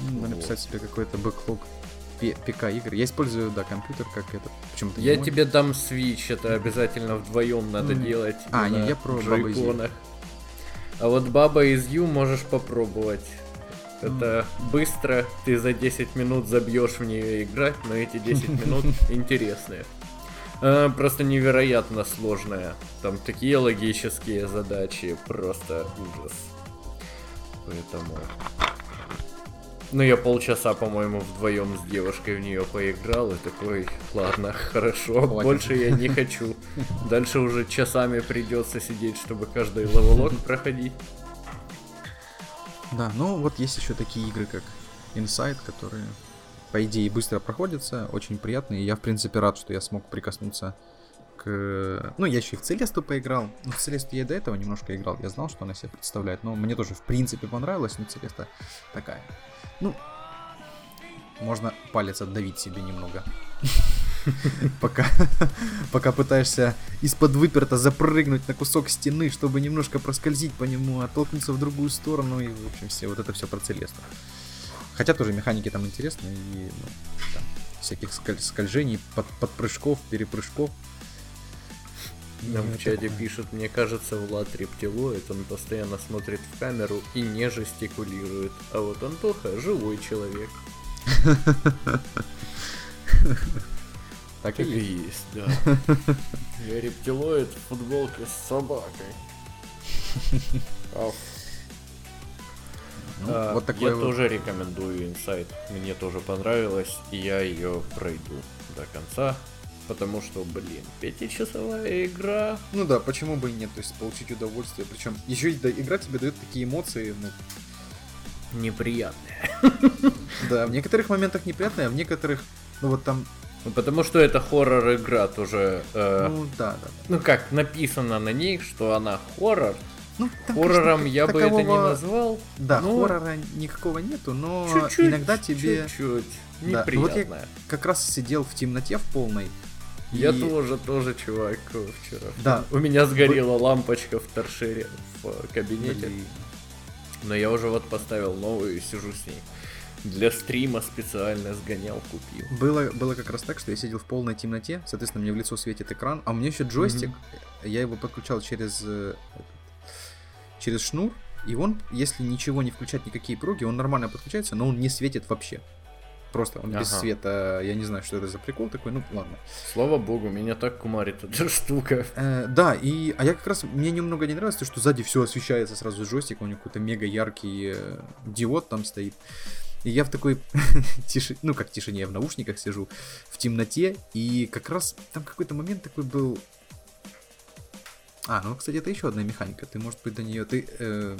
Надо Вот. написать себе какой-то бэклог ПК игр. Я использую, да, компьютер как это. Почему-то Я мой. тебе дам Switch, это обязательно вдвоем надо Мгм. делать. А, не, я про джойконах. А вот Баба из Ю можешь попробовать. Это быстро, ты за 10 минут забьешь в нее играть, но эти 10 (laughs) минут интересные. Она просто невероятно сложная. Там такие логические задачи, просто ужас. Поэтому... Ну, я полчаса, по-моему, вдвоем с девушкой в нее поиграл и такой, ладно, хорошо, Хватит. больше я не хочу. Дальше уже часами придется сидеть, чтобы каждый левелок проходить. Да, ну вот есть еще такие игры, как Inside, которые, по идее, быстро проходятся, очень приятные. И я, в принципе, рад, что я смог прикоснуться к... Ну, я еще и в Целесту поиграл. Ну, в Целесту я и до этого немножко играл. Я знал, что она себя представляет. Но мне тоже, в принципе, понравилось. Но Целеста такая. Ну, можно палец отдавить себе немного. (laughs) Пока, пока пытаешься из-под выперта запрыгнуть на кусок стены, чтобы немножко проскользить по нему, оттолкнуться в другую сторону и, в общем, все, вот это все про Целесту. Хотя тоже механики там интересные и ну, там, всяких сколь- скольжений, под, подпрыжков, перепрыжков. Нам Ну, в чате такое. пишут, мне кажется, Влад рептилоид, он постоянно смотрит в камеру и не жестикулирует. А вот Антоха живой человек. (laughs) Так и есть. есть, да. Я рептилоид в футболке с собакой. (laughs) Ну, А, вот такой я вот. тоже рекомендую инсайт. Мне тоже понравилось, и я ее пройду до конца. Потому что, блин, пятичасовая игра. Ну да, почему бы и нет, то есть получить удовольствие. Причем еще и да, игра тебе дает такие эмоции, ну, неприятная. (laughs) да, в некоторых моментах неприятные, а в некоторых, ну вот там, Ну, потому что это хоррор-игра тоже. э, ну да, да. ну как, написано на ней, что она хоррор. Ну, там, Хоррором конечно, я бы это не такового- назвал. Да, но хоррора никакого нету, но чуть-чуть, иногда тебе Чуть-чуть. Да, ну вот я- как раз сидел в темноте в полной. Я и- тоже, тоже, чувак, э, вчера. Да. У меня сгорела лампочка в торшере в э, кабинете. Блин. Но я уже вот поставил новую и сижу с ней. Для стрима специально сгонял, купил. Было, было как раз так, что я сидел в полной темноте, соответственно, мне в лицо светит экран, а у меня еще джойстик, я его подключал через, э, через шнур, и он, если ничего не включать, никакие проги, он нормально подключается, но он не светит вообще. Просто он без Ага. света, я не знаю, что это за прикол такой, ну ладно. Слава богу, меня так кумарит эта штука. Э, да, и, а я как раз, мне немного не нравится, то, что сзади все освещается сразу джойстик, у него какой-то мега яркий э, диод там стоит. И я в такой (laughs) тишине, ну как тишине, я в наушниках сижу, в темноте, и как раз там какой-то момент такой был... А, ну, кстати, это еще одна механика, ты, может быть, до нее, ты... э,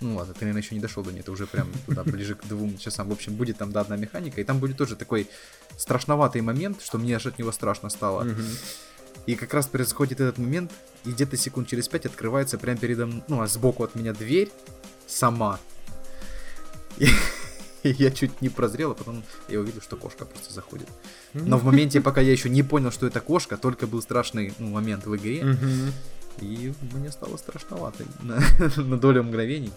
Ну ладно, ты, наверное, еще не дошел до нее, ты уже прям туда ближе к двум часам. В общем, будет там, да, одна механика, и там будет тоже такой страшноватый момент, что мне аж от него страшно стало. И как раз происходит этот момент, и где-то секунд через пять открывается прямо передо мной, ну, а сбоку от меня дверь сама. И (laughs) я чуть не прозрел, а потом я увидел, что кошка просто заходит. Но в моменте, (laughs) пока я еще не понял, что это кошка, только был страшный ну, момент в игре. И мне стало страшновато (laughs) на, на долю мгновений.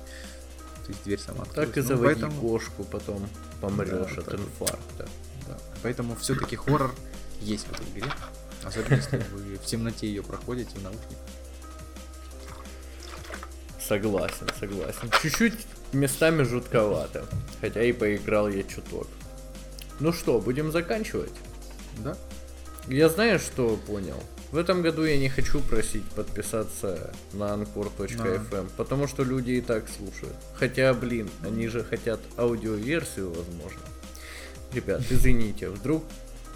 То есть дверь сама открылась. Так и ну, заводи поэтому... кошку, потом помрешь да, от так... инфаркта. Да. Поэтому все-таки хоррор есть в этой игре. Особенно если вы в темноте ее проходите в наушниках. Согласен, согласен. Чуть-чуть местами жутковато. Хотя и поиграл я чуток. Ну что, будем заканчивать? Да. Я знаю, что понял. В этом году я не хочу просить подписаться на anchor.fm, да. потому что люди и так слушают. Хотя, блин, они же хотят аудиоверсию, возможно. Ребят, извините, вдруг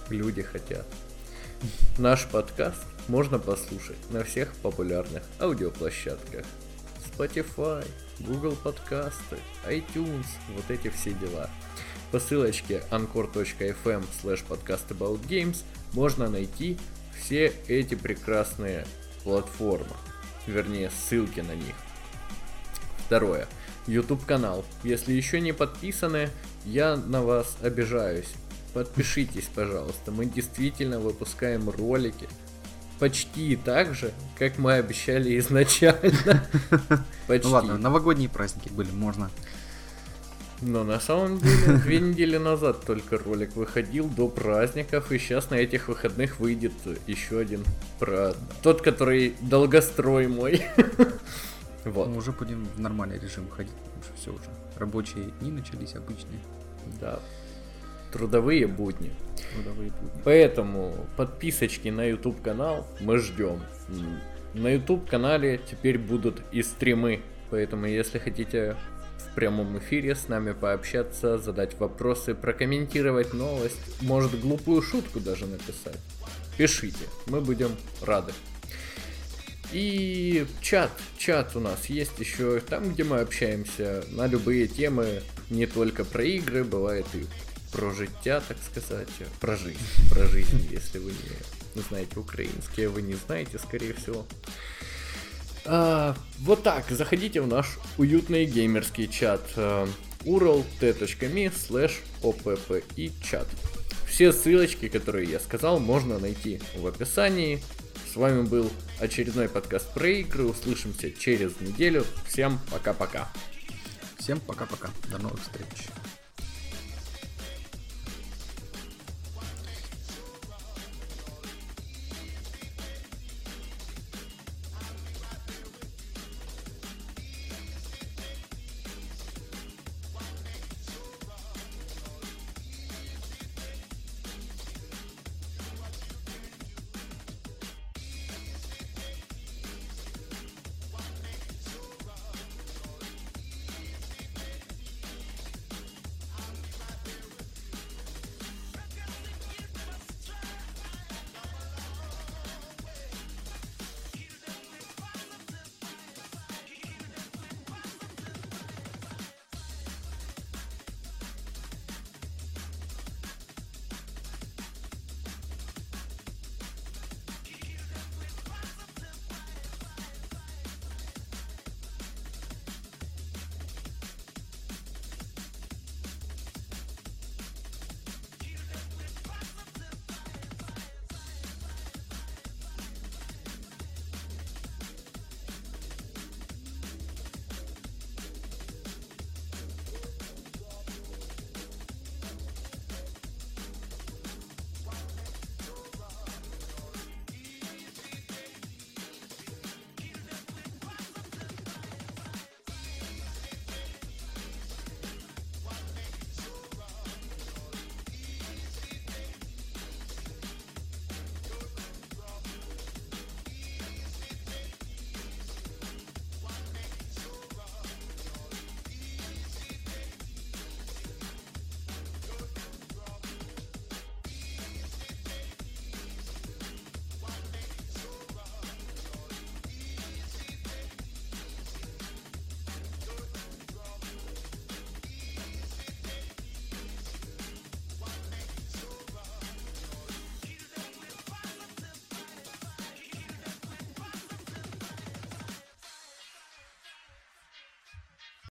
люди хотят. Наш подкаст можно послушать на всех популярных аудиоплощадках. Spotify, Google подкасты, iTunes, вот эти все дела. По ссылочке anchor.fm slash podcastaboutgames можно найти все эти прекрасные платформы, вернее ссылки на них. Второе. YouTube канал. Если еще не подписаны, я на вас обижаюсь. Подпишитесь, пожалуйста. Мы действительно выпускаем ролики почти так же, как мы обещали изначально. (laughs) Почти. Ну ладно, новогодние праздники были, можно но на самом деле, две недели назад только ролик выходил до праздников, и сейчас на этих выходных выйдет еще один про тот, который долгострой мой. (laughs) Вот. Мы уже будем в нормальный режим выходить, потому что все уже. Рабочие дни начались обычные. Да. Трудовые будни. Трудовые будни. Поэтому подписочки на YouTube канал мы ждем. На YouTube канале теперь будут и стримы. Поэтому если хотите в прямом эфире с нами пообщаться, задать вопросы, прокомментировать новость, может глупую шутку даже написать. Пишите, мы будем рады. И чат, чат у нас есть еще там, где мы общаемся на любые темы, не только про игры, бывает и про життя, так сказать, про жизнь, про жизнь, если вы не знаете украинский, а вы не знаете, скорее всего. А, вот так, заходите в наш уютный геймерский чат uralt.me slash oppi чат. Все ссылочки, которые я сказал, можно найти в описании. С вами был очередной подкаст про игры. Услышимся через неделю. Всем пока-пока. Всем пока-пока. До новых встреч.